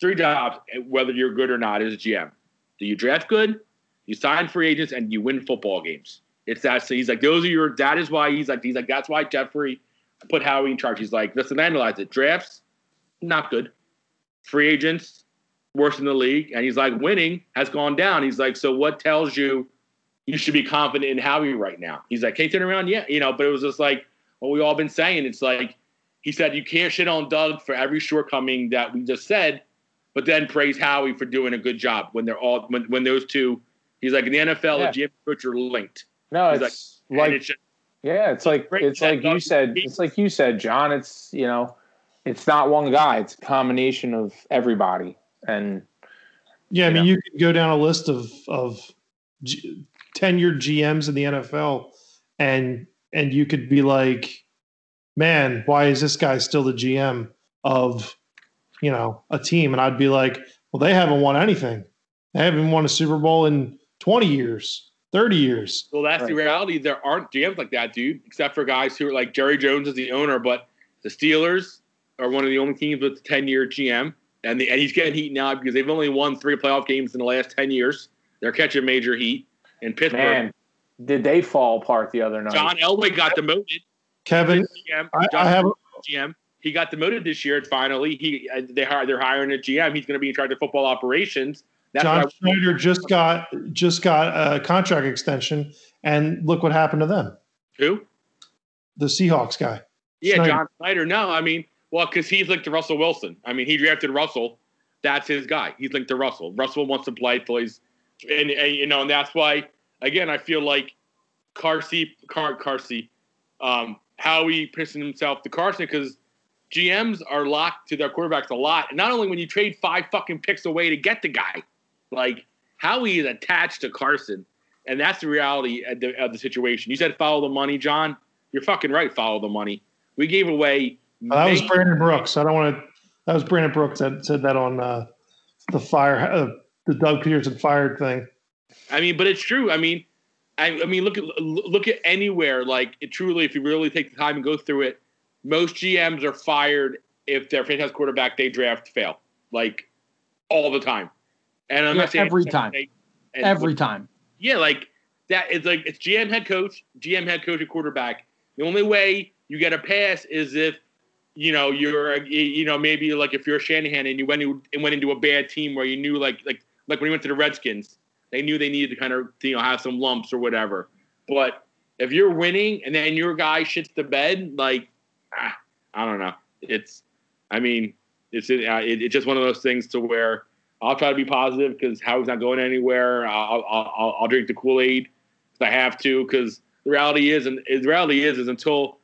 Speaker 4: three jobs, whether you're good or not as a GM. Do you draft good? You sign free agents and you win football games. It's that. So he's like, those are your. That is why he's like. He's like. That's why Jeffrey put Howie in charge. He's like, listen, analyze it. Drafts, not good. Free agents, worse in the league. And he's like, winning has gone down. He's like, so what tells you you should be confident in Howie right now? He's like, can you turn around? Yeah. You know, but it was just like what we all been saying. It's like, he said, you can't shit on Doug for every shortcoming that we just said, but then praise Howie for doing a good job when they're all, when, when those two, he's like, in the NFL,
Speaker 2: Yeah.
Speaker 4: the GM and coach are linked.
Speaker 2: No,
Speaker 4: He's
Speaker 2: it's
Speaker 4: And
Speaker 2: like
Speaker 4: it's just,
Speaker 2: yeah, it's like it's like you
Speaker 4: Doug-
Speaker 2: said. It's like you said, John. It's you know, it's not one guy. It's a combination of everybody. And
Speaker 5: Yeah, I mean,
Speaker 2: Yeah.
Speaker 5: you could go down a list of of G- tenured GMs in the NFL, and and you could be like, man, why is this guy still the GM of, you know, a team? And I'd be like, well, they haven't won anything. They haven't won a Super Bowl in twenty years, thirty years.
Speaker 4: Well, that's the reality. There aren't GMs like that, dude, except for guys who are like Jerry Jones is the owner, but the Steelers are one of the only teams with a 10 year GM. And, the, and he's getting heat now because they've only won three playoff games in the last 10 years. They're catching major heat. In Pittsburgh,
Speaker 2: man, did they fall apart the other night?
Speaker 4: John Elway got demoted.
Speaker 5: Kevin,
Speaker 4: GM,
Speaker 5: I,
Speaker 4: John
Speaker 5: I have
Speaker 4: GM. He got demoted this year. Finally, he uh, they hired, they're hiring a GM. He's going to be in charge of football operations. That's
Speaker 5: John Schneider just got just got a contract extension, and look what happened to them.
Speaker 4: who?
Speaker 5: The Seahawks guy.
Speaker 4: Yeah,
Speaker 5: Schneider.
Speaker 4: John Schneider. No, I mean, well, because he's linked to Russell Wilson. I mean, he drafted Russell. That's his guy. He's linked to Russell. Russell wants to play he's, and, and you know, and that's why. Again, I feel like Carsey, Car, Carsey, um, Howie pissing himself to Carson because GMs are locked to their quarterbacks a lot. And not only when you trade five fucking picks away to get the guy, like Howie is attached to Carson, and that's the reality of the, of the situation. You said follow the money, John. You're fucking right. Follow the money. We gave away.
Speaker 5: Uh, that was Brandon Brooks. I don't want to. That was Brandon Brooks that said that on uh, the fire, uh, the Doug Pederson fired thing.
Speaker 4: I mean, but it's true. I mean, I, I mean, look at look at anywhere. Like, it truly, if you really take the time and go through it, most GMs are fired if their franchise quarterback they draft fail, like all the time. And I'm
Speaker 3: Yeah,
Speaker 4: not saying
Speaker 3: every time. Every time.
Speaker 4: Yeah, like that. It's like it's GM head coach, GM head coach, and quarterback. The only way you get a pass is if you know you're uh, you know maybe like if you're Shanahan and you went in, and went into a bad team where you knew like like like when he went to the Redskins, they knew they needed to kind of you know have some lumps or whatever. But if you're winning and then your guy shits the bed, like ah, I don't know. It's I mean it's uh, it, it's just one of those things to where I'll try to be positive because Howie's not going anywhere. I'll I'll, I'll, I'll drink the Kool Aid if I have to because the reality is and the reality is is until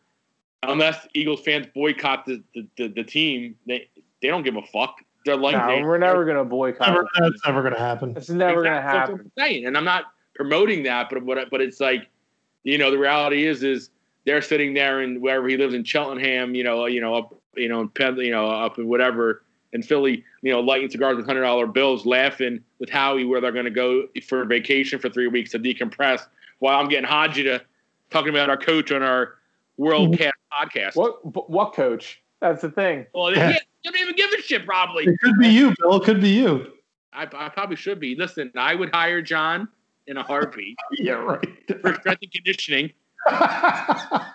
Speaker 4: unless Eagles fans boycott the, the, the, the team, they they don't give a fuck. They're like
Speaker 2: no,
Speaker 4: they-
Speaker 2: we're never gonna boycott.
Speaker 5: Never, that's never going to happen.
Speaker 2: It's never gonna
Speaker 4: Exactly. That's what
Speaker 2: happen.
Speaker 4: I'm saying, and I'm not promoting that, but but but it's like, you know, the reality is is they're sitting there in wherever he lives in Cheltenham, you know, you know, up, you know, in Penn, you know, up in whatever in Philly, you know, lighting cigars with hundred dollar bills, laughing with Howie where they're going to go for vacation for three weeks to decompress, while I'm getting Hajida talking about our coach on our World mm-hmm. Cast podcast.
Speaker 2: What what coach? That's the thing.
Speaker 4: Well, they,
Speaker 5: Yeah.
Speaker 4: they don't even give a shit, probably.
Speaker 5: It could be you, Bill. It could be you.
Speaker 4: I, I probably should be. Listen, I would hire John in a heartbeat
Speaker 5: Yeah, right.
Speaker 4: for strength and conditioning.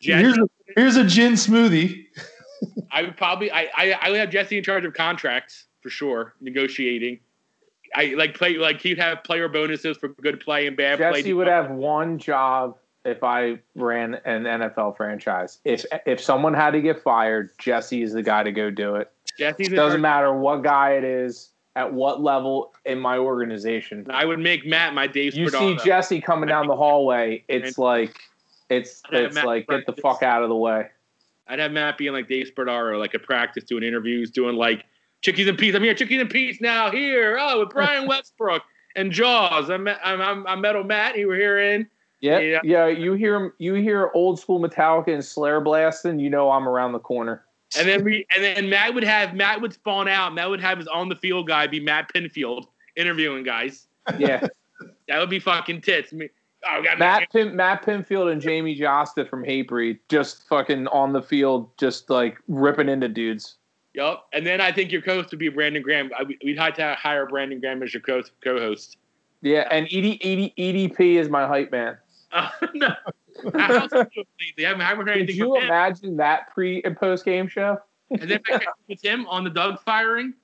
Speaker 4: Jesse,
Speaker 5: here's, a, here's a gin smoothie.
Speaker 4: I would probably I, I I would have Jesse in charge of contracts for sure, negotiating. I like play like he'd have player bonuses for good play and bad play.
Speaker 2: Jesse would have one job if I ran an NFL franchise. If if someone had to get fired, Jesse is the guy to go do it.
Speaker 4: Jesse
Speaker 2: Doesn't matter what guy it is, at what level in my organization.
Speaker 4: I would make Matt my Dave
Speaker 2: You see Jesse coming down the hallway, it's like it's it's
Speaker 4: Matt
Speaker 2: like get the fuck out of the way.
Speaker 4: I'd have Matt being like Dave Spadaro, like at practice, doing interviews, doing like Chickies and Pete's. I'm here, Chickies and Pete's now. Here, oh, with Brian Westbrook and Jaws. I'm I'm I'm, I'm Metal Matt. You were here in.
Speaker 2: Yeah,
Speaker 4: Yeah.
Speaker 2: yeah. You hear you hear old school Metallica and Slayer blasting, you know I'm around the corner.
Speaker 4: And then we and then Matt would have Matt would spawn out. Matt would have his on the field guy be Matt Pinfield interviewing guys.
Speaker 2: Yeah,
Speaker 4: That would be fucking tits. Me, oh, we got
Speaker 2: Matt Pin, Matt Pinfield and Jamey Jasta from Hatebreed just fucking on the field, just like ripping into dudes.
Speaker 4: Yep. And then I think your co-host would be Brandon Graham. I, we'd have to hire Brandon Graham as your co- co-host.
Speaker 2: Yeah, and ED, ED, EDP is my hype man.
Speaker 4: Uh, no, How's he doing lately? I haven't, I haven't heard
Speaker 2: Could
Speaker 4: anything
Speaker 2: you
Speaker 4: from him.
Speaker 2: imagine that pre and post game show?
Speaker 4: And then I with him on the Doug firing.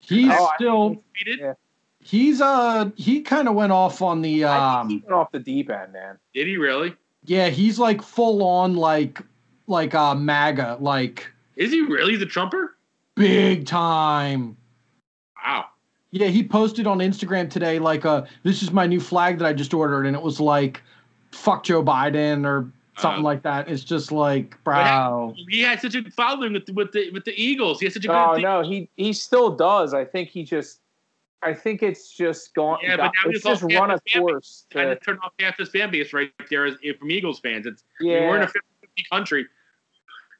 Speaker 3: He's
Speaker 2: Oh,
Speaker 3: still
Speaker 4: Tweeted.
Speaker 2: Yeah.
Speaker 3: he's uh he kind of went off on the
Speaker 2: I think he
Speaker 3: um
Speaker 2: went off the deep end, man.
Speaker 4: Did he really?
Speaker 3: yeah he's like full on like like uh MAGA like
Speaker 4: Is he really the Trumper?
Speaker 3: big time.
Speaker 4: Wow.
Speaker 3: Yeah, he posted on Instagram today like uh this is my new flag that I just ordered and it was like fuck Joe Biden or something
Speaker 4: Uh,
Speaker 3: like that. It's just like
Speaker 4: But
Speaker 3: bro.
Speaker 4: He had such a following with the, with the with the Eagles. He had such a good.
Speaker 2: Oh
Speaker 4: thing.
Speaker 2: no, he he still does. I think he just. I think it's just gone.
Speaker 4: Yeah, but now
Speaker 2: it's
Speaker 4: he's
Speaker 2: just run
Speaker 4: half
Speaker 2: a
Speaker 4: his family.
Speaker 2: course.
Speaker 4: Kind of turn off half his fan base right there as, from Eagles fans. It's I mean, we're in a 50 country.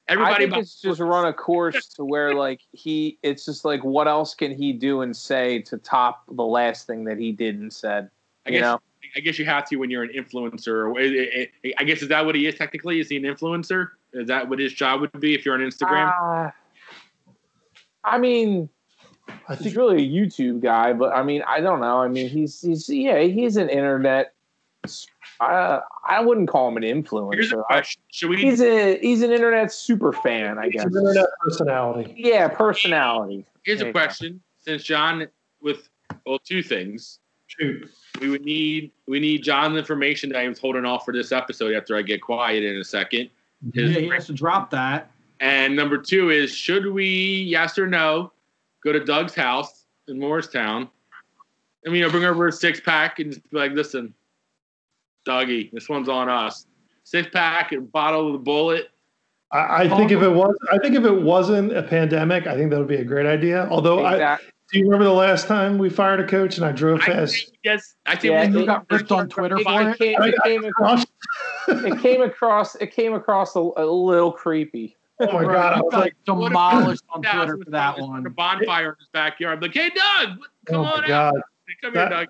Speaker 2: I
Speaker 4: Everybody,
Speaker 2: think it's just run a course to where like he. It's just like what else can he do and say to top the last thing that he did and said.
Speaker 4: I
Speaker 2: You
Speaker 4: guess
Speaker 2: know,
Speaker 4: I guess you have to when you're an influencer. It- it- I guess is that what he is technically? Is he an influencer? Is that what his job would be if you're on Instagram?
Speaker 2: Uh, I mean,
Speaker 5: I
Speaker 2: he's
Speaker 5: think
Speaker 2: really a YouTube guy, but I mean, I don't know. I mean, he's he's yeah, he's an internet. Uh, I wouldn't call him an
Speaker 4: Here's a
Speaker 2: influencer. I-
Speaker 4: question: Should we?
Speaker 2: he's a he's an internet super fan, I
Speaker 5: he's
Speaker 2: guess.
Speaker 5: an internet personality.
Speaker 2: Yeah, personality.
Speaker 4: Here's
Speaker 2: There
Speaker 4: a
Speaker 2: you go.
Speaker 4: question: Since John, with well, two things.
Speaker 5: Shoot.
Speaker 4: We would need we need John's information that I was holding off for this episode after I get quiet in a second. His-
Speaker 3: Yeah, he has to drop that.
Speaker 4: And number two is should we, yes or no, go to Doug's house in Morristown? I mean, you know, bring over a six pack and just be like, listen, Dougie, this one's on us. Six pack and bottle of the Bulleit.
Speaker 5: I, I think if it was, I think if it wasn't a pandemic, I think that would be a great idea. Although, I,
Speaker 2: Exact-
Speaker 5: do you remember the last time we fired a coach and I drove
Speaker 4: I
Speaker 5: fast?
Speaker 4: yes, I think
Speaker 2: Yeah,
Speaker 4: we
Speaker 3: You got ripped on Twitter
Speaker 2: it,
Speaker 3: for
Speaker 2: it
Speaker 3: it.
Speaker 2: came, it came across. It came across. It came across a, a little creepy.
Speaker 5: oh my god! I was like,
Speaker 3: demolished on Twitter for that one.
Speaker 4: A bonfire in his backyard. I'm like, hey, Doug, oh come
Speaker 5: oh
Speaker 4: on
Speaker 5: my
Speaker 4: out. Come
Speaker 5: That-
Speaker 4: here, Doug.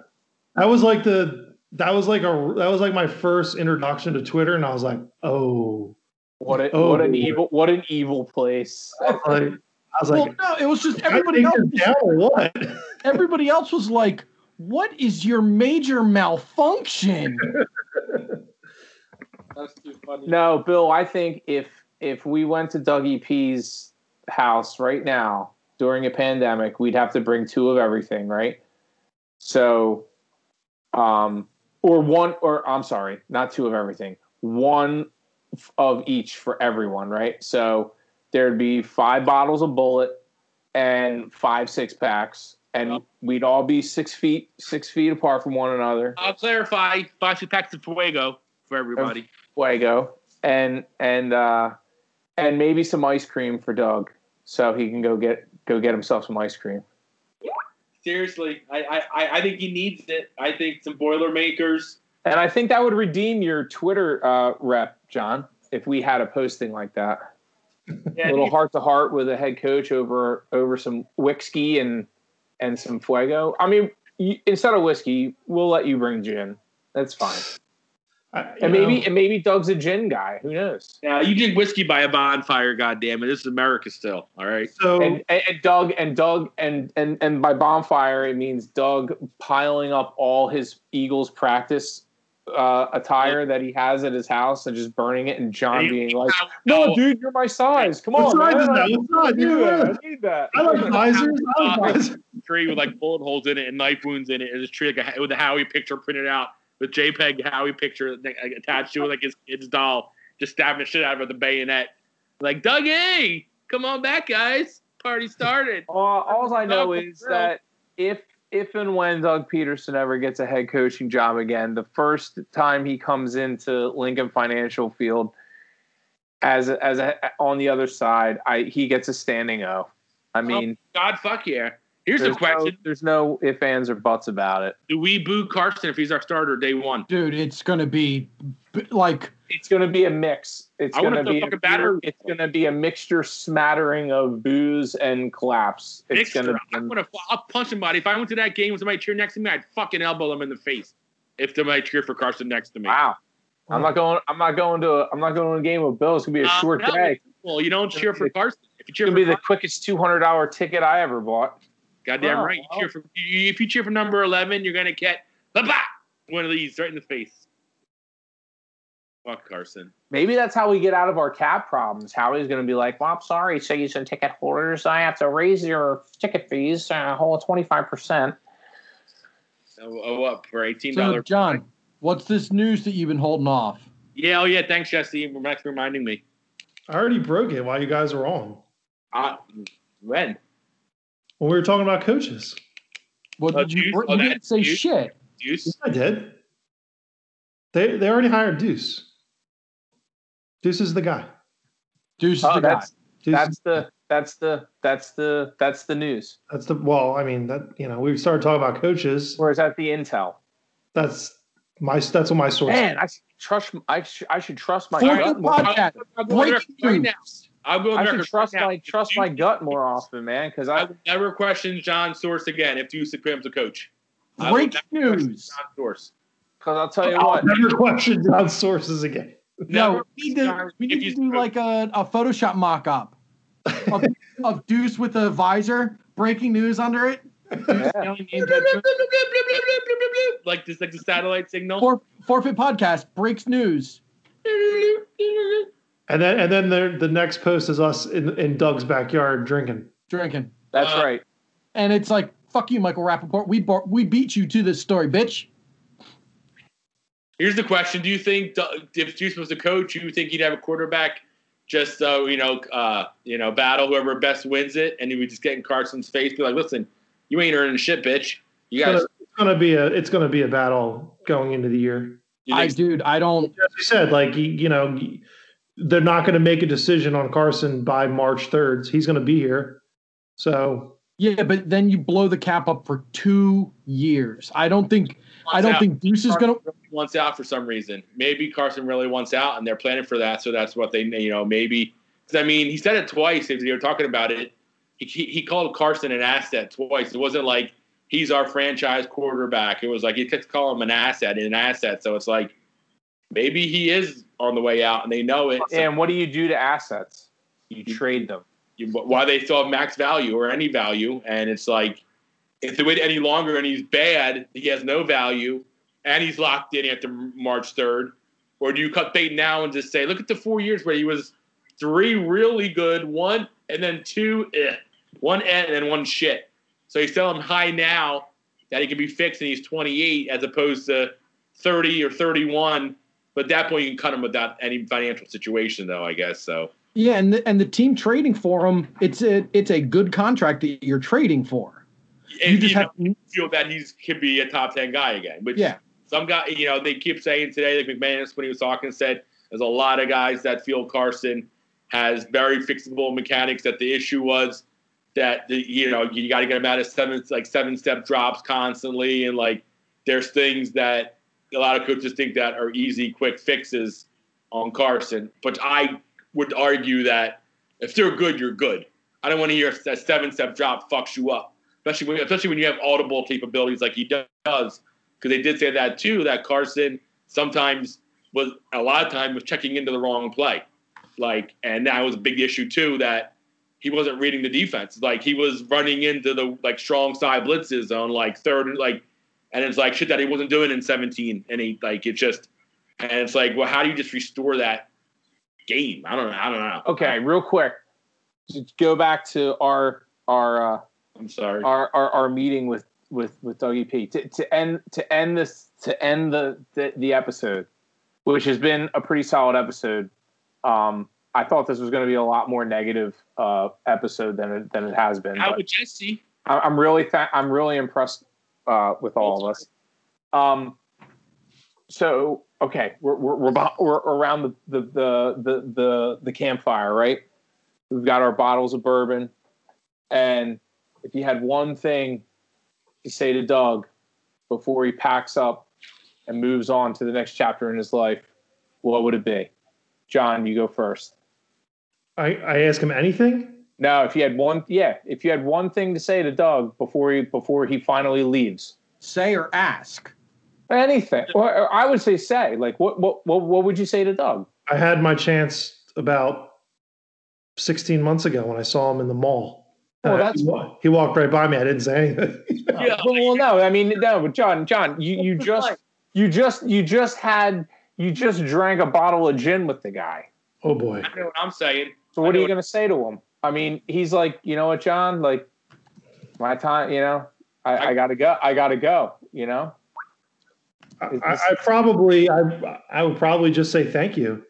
Speaker 5: That was like the that was like a that was like my first introduction to Twitter, and I was like, oh,
Speaker 2: What a,
Speaker 5: Oh,
Speaker 2: what an evil what an evil place.
Speaker 5: Like, I was
Speaker 3: Well,
Speaker 5: like,
Speaker 3: no, it was just everybody else.
Speaker 5: this down or what?
Speaker 3: Everybody else was like, "What is your major malfunction?"
Speaker 4: That's too funny.
Speaker 2: No, Bill. I think if if we went to Dougie P's house right now during a pandemic, we'd have to bring two of everything, right? So, um, or one, or I'm sorry, not two of everything, one of each for everyone, right? So there'd be five bottles of Bulleit and five six packs, and
Speaker 4: Yep.
Speaker 2: we'd all be six feet six feet apart from one another.
Speaker 4: I'll clarify. Five six packs of Fuego for everybody.
Speaker 2: Fuego and and uh, and maybe some ice cream for Doug, so he can go get go get himself some ice cream.
Speaker 4: Seriously, I, I, I think he needs it. I think some Boilermakers.
Speaker 2: And I think that would redeem your Twitter uh, rep, John, if we had a posting like that.
Speaker 4: Yeah,
Speaker 2: a little heart to heart with a head coach over over some whiskey and and some fuego. I mean, you, instead of whiskey, we'll let you bring gin. That's fine.
Speaker 5: I-
Speaker 2: And maybe
Speaker 5: know,
Speaker 2: and maybe Doug's a gin guy. Who knows?
Speaker 4: Now you drink whiskey by a bonfire. goddamn it! This is America still. All right.
Speaker 5: so
Speaker 2: And, and, and Doug and Doug and and and by bonfire it means Doug piling up all his Eagles practice uh, attire that he has at his house and just burning it, and John
Speaker 4: And
Speaker 2: being like,
Speaker 4: No,
Speaker 2: "No, dude, you're my size. Come
Speaker 5: What
Speaker 2: on,
Speaker 5: size
Speaker 2: man.
Speaker 5: is that?
Speaker 2: I
Speaker 5: What size?
Speaker 2: need that. I need that."
Speaker 5: I like visors. I like
Speaker 4: Uh,
Speaker 5: visors.
Speaker 4: tree with like bullet holes in it and knife wounds in it. There's a tree like a, with a Howie picture printed out with JPEG Howie picture like, attached to it, like his kid's doll, just stabbing the shit out of it with a bayonet. Like Dougie, come on back, guys. Party started.
Speaker 2: All, all I know is that if if and when Doug Pederson ever gets a head coaching job again, the first time he comes into Lincoln Financial Field as a, as a, on the other side, I he gets a standing O. I oh, mean,
Speaker 4: God, fuck yeah. Here's
Speaker 2: there's
Speaker 4: a question:
Speaker 2: No, there's no if, ands, or buts about it.
Speaker 4: Do we boo Carson if he's our starter day one?
Speaker 3: Dude, it's gonna be b- like
Speaker 2: It's going to be a mix. It's going
Speaker 4: wanna
Speaker 2: be a,
Speaker 4: fucking.
Speaker 2: It's going to be a mixture, smattering of booze and collapse. It's going to.
Speaker 4: I'm gonna I'll punch somebody. If I went to that game with somebody cheer next to me, I'd fucking elbow them in the face. If somebody cheer for Carson next to me.
Speaker 2: Wow. I'm not going. I'm not going to. A, I'm not going to a game of Bill. It's gonna be a
Speaker 4: Uh,
Speaker 2: short
Speaker 4: no,
Speaker 2: day.
Speaker 4: Well, you don't cheer for Carson. If you cheer
Speaker 2: It's gonna be the quickest two hundred dollar ticket I ever bought.
Speaker 4: goddamn
Speaker 2: Oh,
Speaker 4: right. You
Speaker 2: well.
Speaker 4: cheer for if you cheer for number eleven, you're gonna get ba one of these right in the face. Fuck Carson.
Speaker 2: Maybe that's how we get out of our cap problems. Howie's going to be like, "Well, I'm sorry, season ticket holders. I have to raise your ticket fees a whole 25 percent."
Speaker 4: Oh, oh, what for eighteen
Speaker 3: So,
Speaker 4: dollars?
Speaker 3: John, what's this news that you've been holding off?
Speaker 4: yeah, oh yeah. Thanks, Jesse. Thanks for reminding me.
Speaker 5: I already broke it while you guys were on.
Speaker 4: Uh, when?
Speaker 5: When we were talking about coaches.
Speaker 3: Well,
Speaker 4: Oh,
Speaker 3: you,
Speaker 4: Juice?
Speaker 3: you
Speaker 4: Oh,
Speaker 3: didn't say
Speaker 4: Juice?
Speaker 3: shit.
Speaker 4: Duce.
Speaker 5: I did. They they already hired Duce. Duce is the guy.
Speaker 3: Duce is
Speaker 2: Oh,
Speaker 3: the guy.
Speaker 2: that's
Speaker 5: Duce,
Speaker 2: that's the that's the that's the that's the news.
Speaker 5: that's the well. I mean that you know we've started talking about coaches.
Speaker 2: Or is that the intel?
Speaker 5: That's my that's what my source.
Speaker 2: Man, I should trust. I should, I should trust my
Speaker 3: Fourth
Speaker 2: gut more.
Speaker 3: podcast.
Speaker 4: I'll go on right now. I'll go
Speaker 2: I should trust
Speaker 4: right
Speaker 2: my
Speaker 4: If
Speaker 2: trust my gut more often, man. Because
Speaker 4: I
Speaker 2: I
Speaker 4: will never question John Source again if Duce becomes a coach. I will
Speaker 3: Breaking
Speaker 4: never question
Speaker 3: news.
Speaker 4: John Source.
Speaker 2: because I'll tell you
Speaker 5: I'll
Speaker 2: what.
Speaker 5: never question John's sources again.
Speaker 3: No, we need to, we need to do like a, a Photoshop mock up of, of Duce with a visor, breaking news under it.
Speaker 2: Yeah.
Speaker 3: Yelling the intention.
Speaker 4: like this, like the satellite signal.
Speaker 3: For, forfeit podcast breaks news.
Speaker 5: And then and then the the next post is us in in Doug's backyard drinking.
Speaker 3: Drinking.
Speaker 2: That's
Speaker 4: Uh,
Speaker 2: right.
Speaker 3: And it's like, fuck you, Michael Rappaport. We, bo- we beat you to this story, bitch.
Speaker 4: Here's the question: Do you think if Duce was a coach, you think he'd have a quarterback just uh, you know uh, you know battle whoever best wins it, and he would just get in Carson's face, be like, "Listen, you ain't earning shit, bitch. You
Speaker 5: It's
Speaker 4: guys."
Speaker 5: gonna, it's gonna be a it's gonna be a battle going into the year.
Speaker 3: I, dude, I don't.
Speaker 5: As you said, like you, you know, they're not going to make a decision on Carson by March third. He's going to be here, so
Speaker 3: Yeah, but then you blow the cap up for two years. I don't think. I don't
Speaker 4: out.
Speaker 3: think Duce is gonna.
Speaker 4: Carson really wants out for some reason. Maybe Carson really wants out, and they're planning for that. So that's what they, you know, maybe. Because I mean, he said it twice. If you were talking about it, he, he he called Carson an asset twice. It wasn't like he's our franchise quarterback. It was like he kept calling him an asset, an asset. So it's like maybe he is on the way out, and they know it. So
Speaker 2: And what do you do to assets? You trade them.
Speaker 4: Why they still have max value or any value, and it's like if they wait any longer and he's bad, he has no value, and he's locked in after March third, or do you cut bait now and just say, look at the four years where he was three really good, one and then two, eh, one eh, and then one shit. So you sell him high now that he can be fixed and he's 28 as opposed to 30 or 31. But at that point, you can cut him without any financial situation, though. I guess so.
Speaker 3: Yeah, and the, and the team trading for him, it's a it's a good contract that you're trading for.
Speaker 4: And
Speaker 3: You just
Speaker 4: you
Speaker 3: have
Speaker 4: know, feel that he's could be a top ten guy again. Which
Speaker 3: Yeah.
Speaker 4: some guy, you know, they keep saying today, like McManus when he was talking said, there's a lot of guys that feel Carson has very fixable mechanics. That the issue was that the, you know you got to get him out of seven like seven step drops constantly, and like there's things that a lot of coaches think that are easy, quick fixes on Carson. But I would argue that if they're good, you're good. I don't want to hear a seven step drop fucks you up especially when, especially when you have audible capabilities like he does. Because they did say that too, that Carson sometimes was a lot of time was checking into the wrong play, like, and that was a big issue too that he wasn't reading the defense. Like he was running into the like strong side blitzes on like third, like, and it's like shit that he wasn't doing in 17, and he like it just, and it's like, well, how do you just restore that game? I don't know. I don't know.
Speaker 2: Okay, real quick. Just go back to our our uh,
Speaker 4: I'm sorry.
Speaker 2: our, our our meeting with with with Dougie P to, to end to end this to end the, the the episode, which has been a pretty solid episode. Um, I thought this was going to be a lot more negative uh, episode than it, than it has been.
Speaker 4: How would Jesse?
Speaker 2: I- I'm really th- I'm really impressed uh, with all of us. Um, so okay, we're we're we're, beh- we're around the the, the the the the campfire, right? We've got our bottles of bourbon, and if you had one thing to say to Doug before he packs up and moves on to the next chapter in his life, what would it be? John, you go first.
Speaker 5: I, I ask him anything.
Speaker 2: No, if you had one, yeah, if you had one thing to say to Doug before he before he finally leaves,
Speaker 3: say or ask.
Speaker 2: Anything. Or, or I would say say like what what what what would you say to Doug?
Speaker 5: I had my chance about 16 months ago when I saw him in the mall.
Speaker 2: Well,
Speaker 5: Uh,
Speaker 2: that's
Speaker 5: he, wa- he walked right by me. I didn't say anything.
Speaker 4: Yeah.
Speaker 2: well, well, no, I mean no, but John, John, you you just you just you just had You just drank a bottle of gin with the guy.
Speaker 3: Oh boy.
Speaker 4: I know what I'm saying.
Speaker 2: So what are you going to say to him? I mean, he's like, you know what, John? Like, my time. You know, I, I gotta go. I gotta go. You know.
Speaker 5: I, I probably I I would probably just say thank you.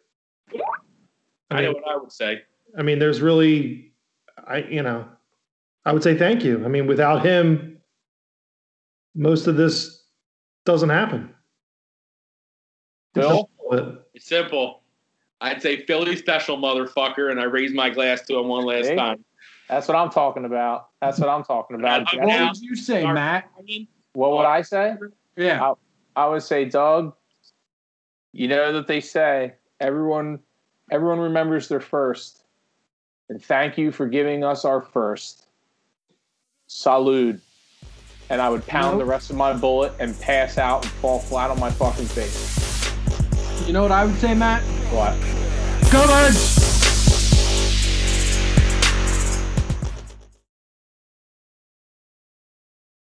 Speaker 4: I know what I would say.
Speaker 5: I mean, there's really, I you know, I would say thank you. I mean, without him, most of this doesn't happen.
Speaker 2: Bill?
Speaker 4: It's simple. I'd say Philly special motherfucker, and I raise my glass to him one last
Speaker 2: See?
Speaker 4: time.
Speaker 2: That's what I'm talking about. That's what I'm talking about.
Speaker 4: I-
Speaker 3: What would you say, Matt?
Speaker 2: What would I say?
Speaker 3: Yeah.
Speaker 2: I would say, Doug. You know that they say everyone, everyone remembers their first, and thank you for giving us our first. Salud. And I would pound
Speaker 3: Nope.
Speaker 2: the rest of my Bulleit and pass out and fall flat on my fucking face.
Speaker 3: You know what I would say, Matt?
Speaker 2: What?
Speaker 3: Go Birds!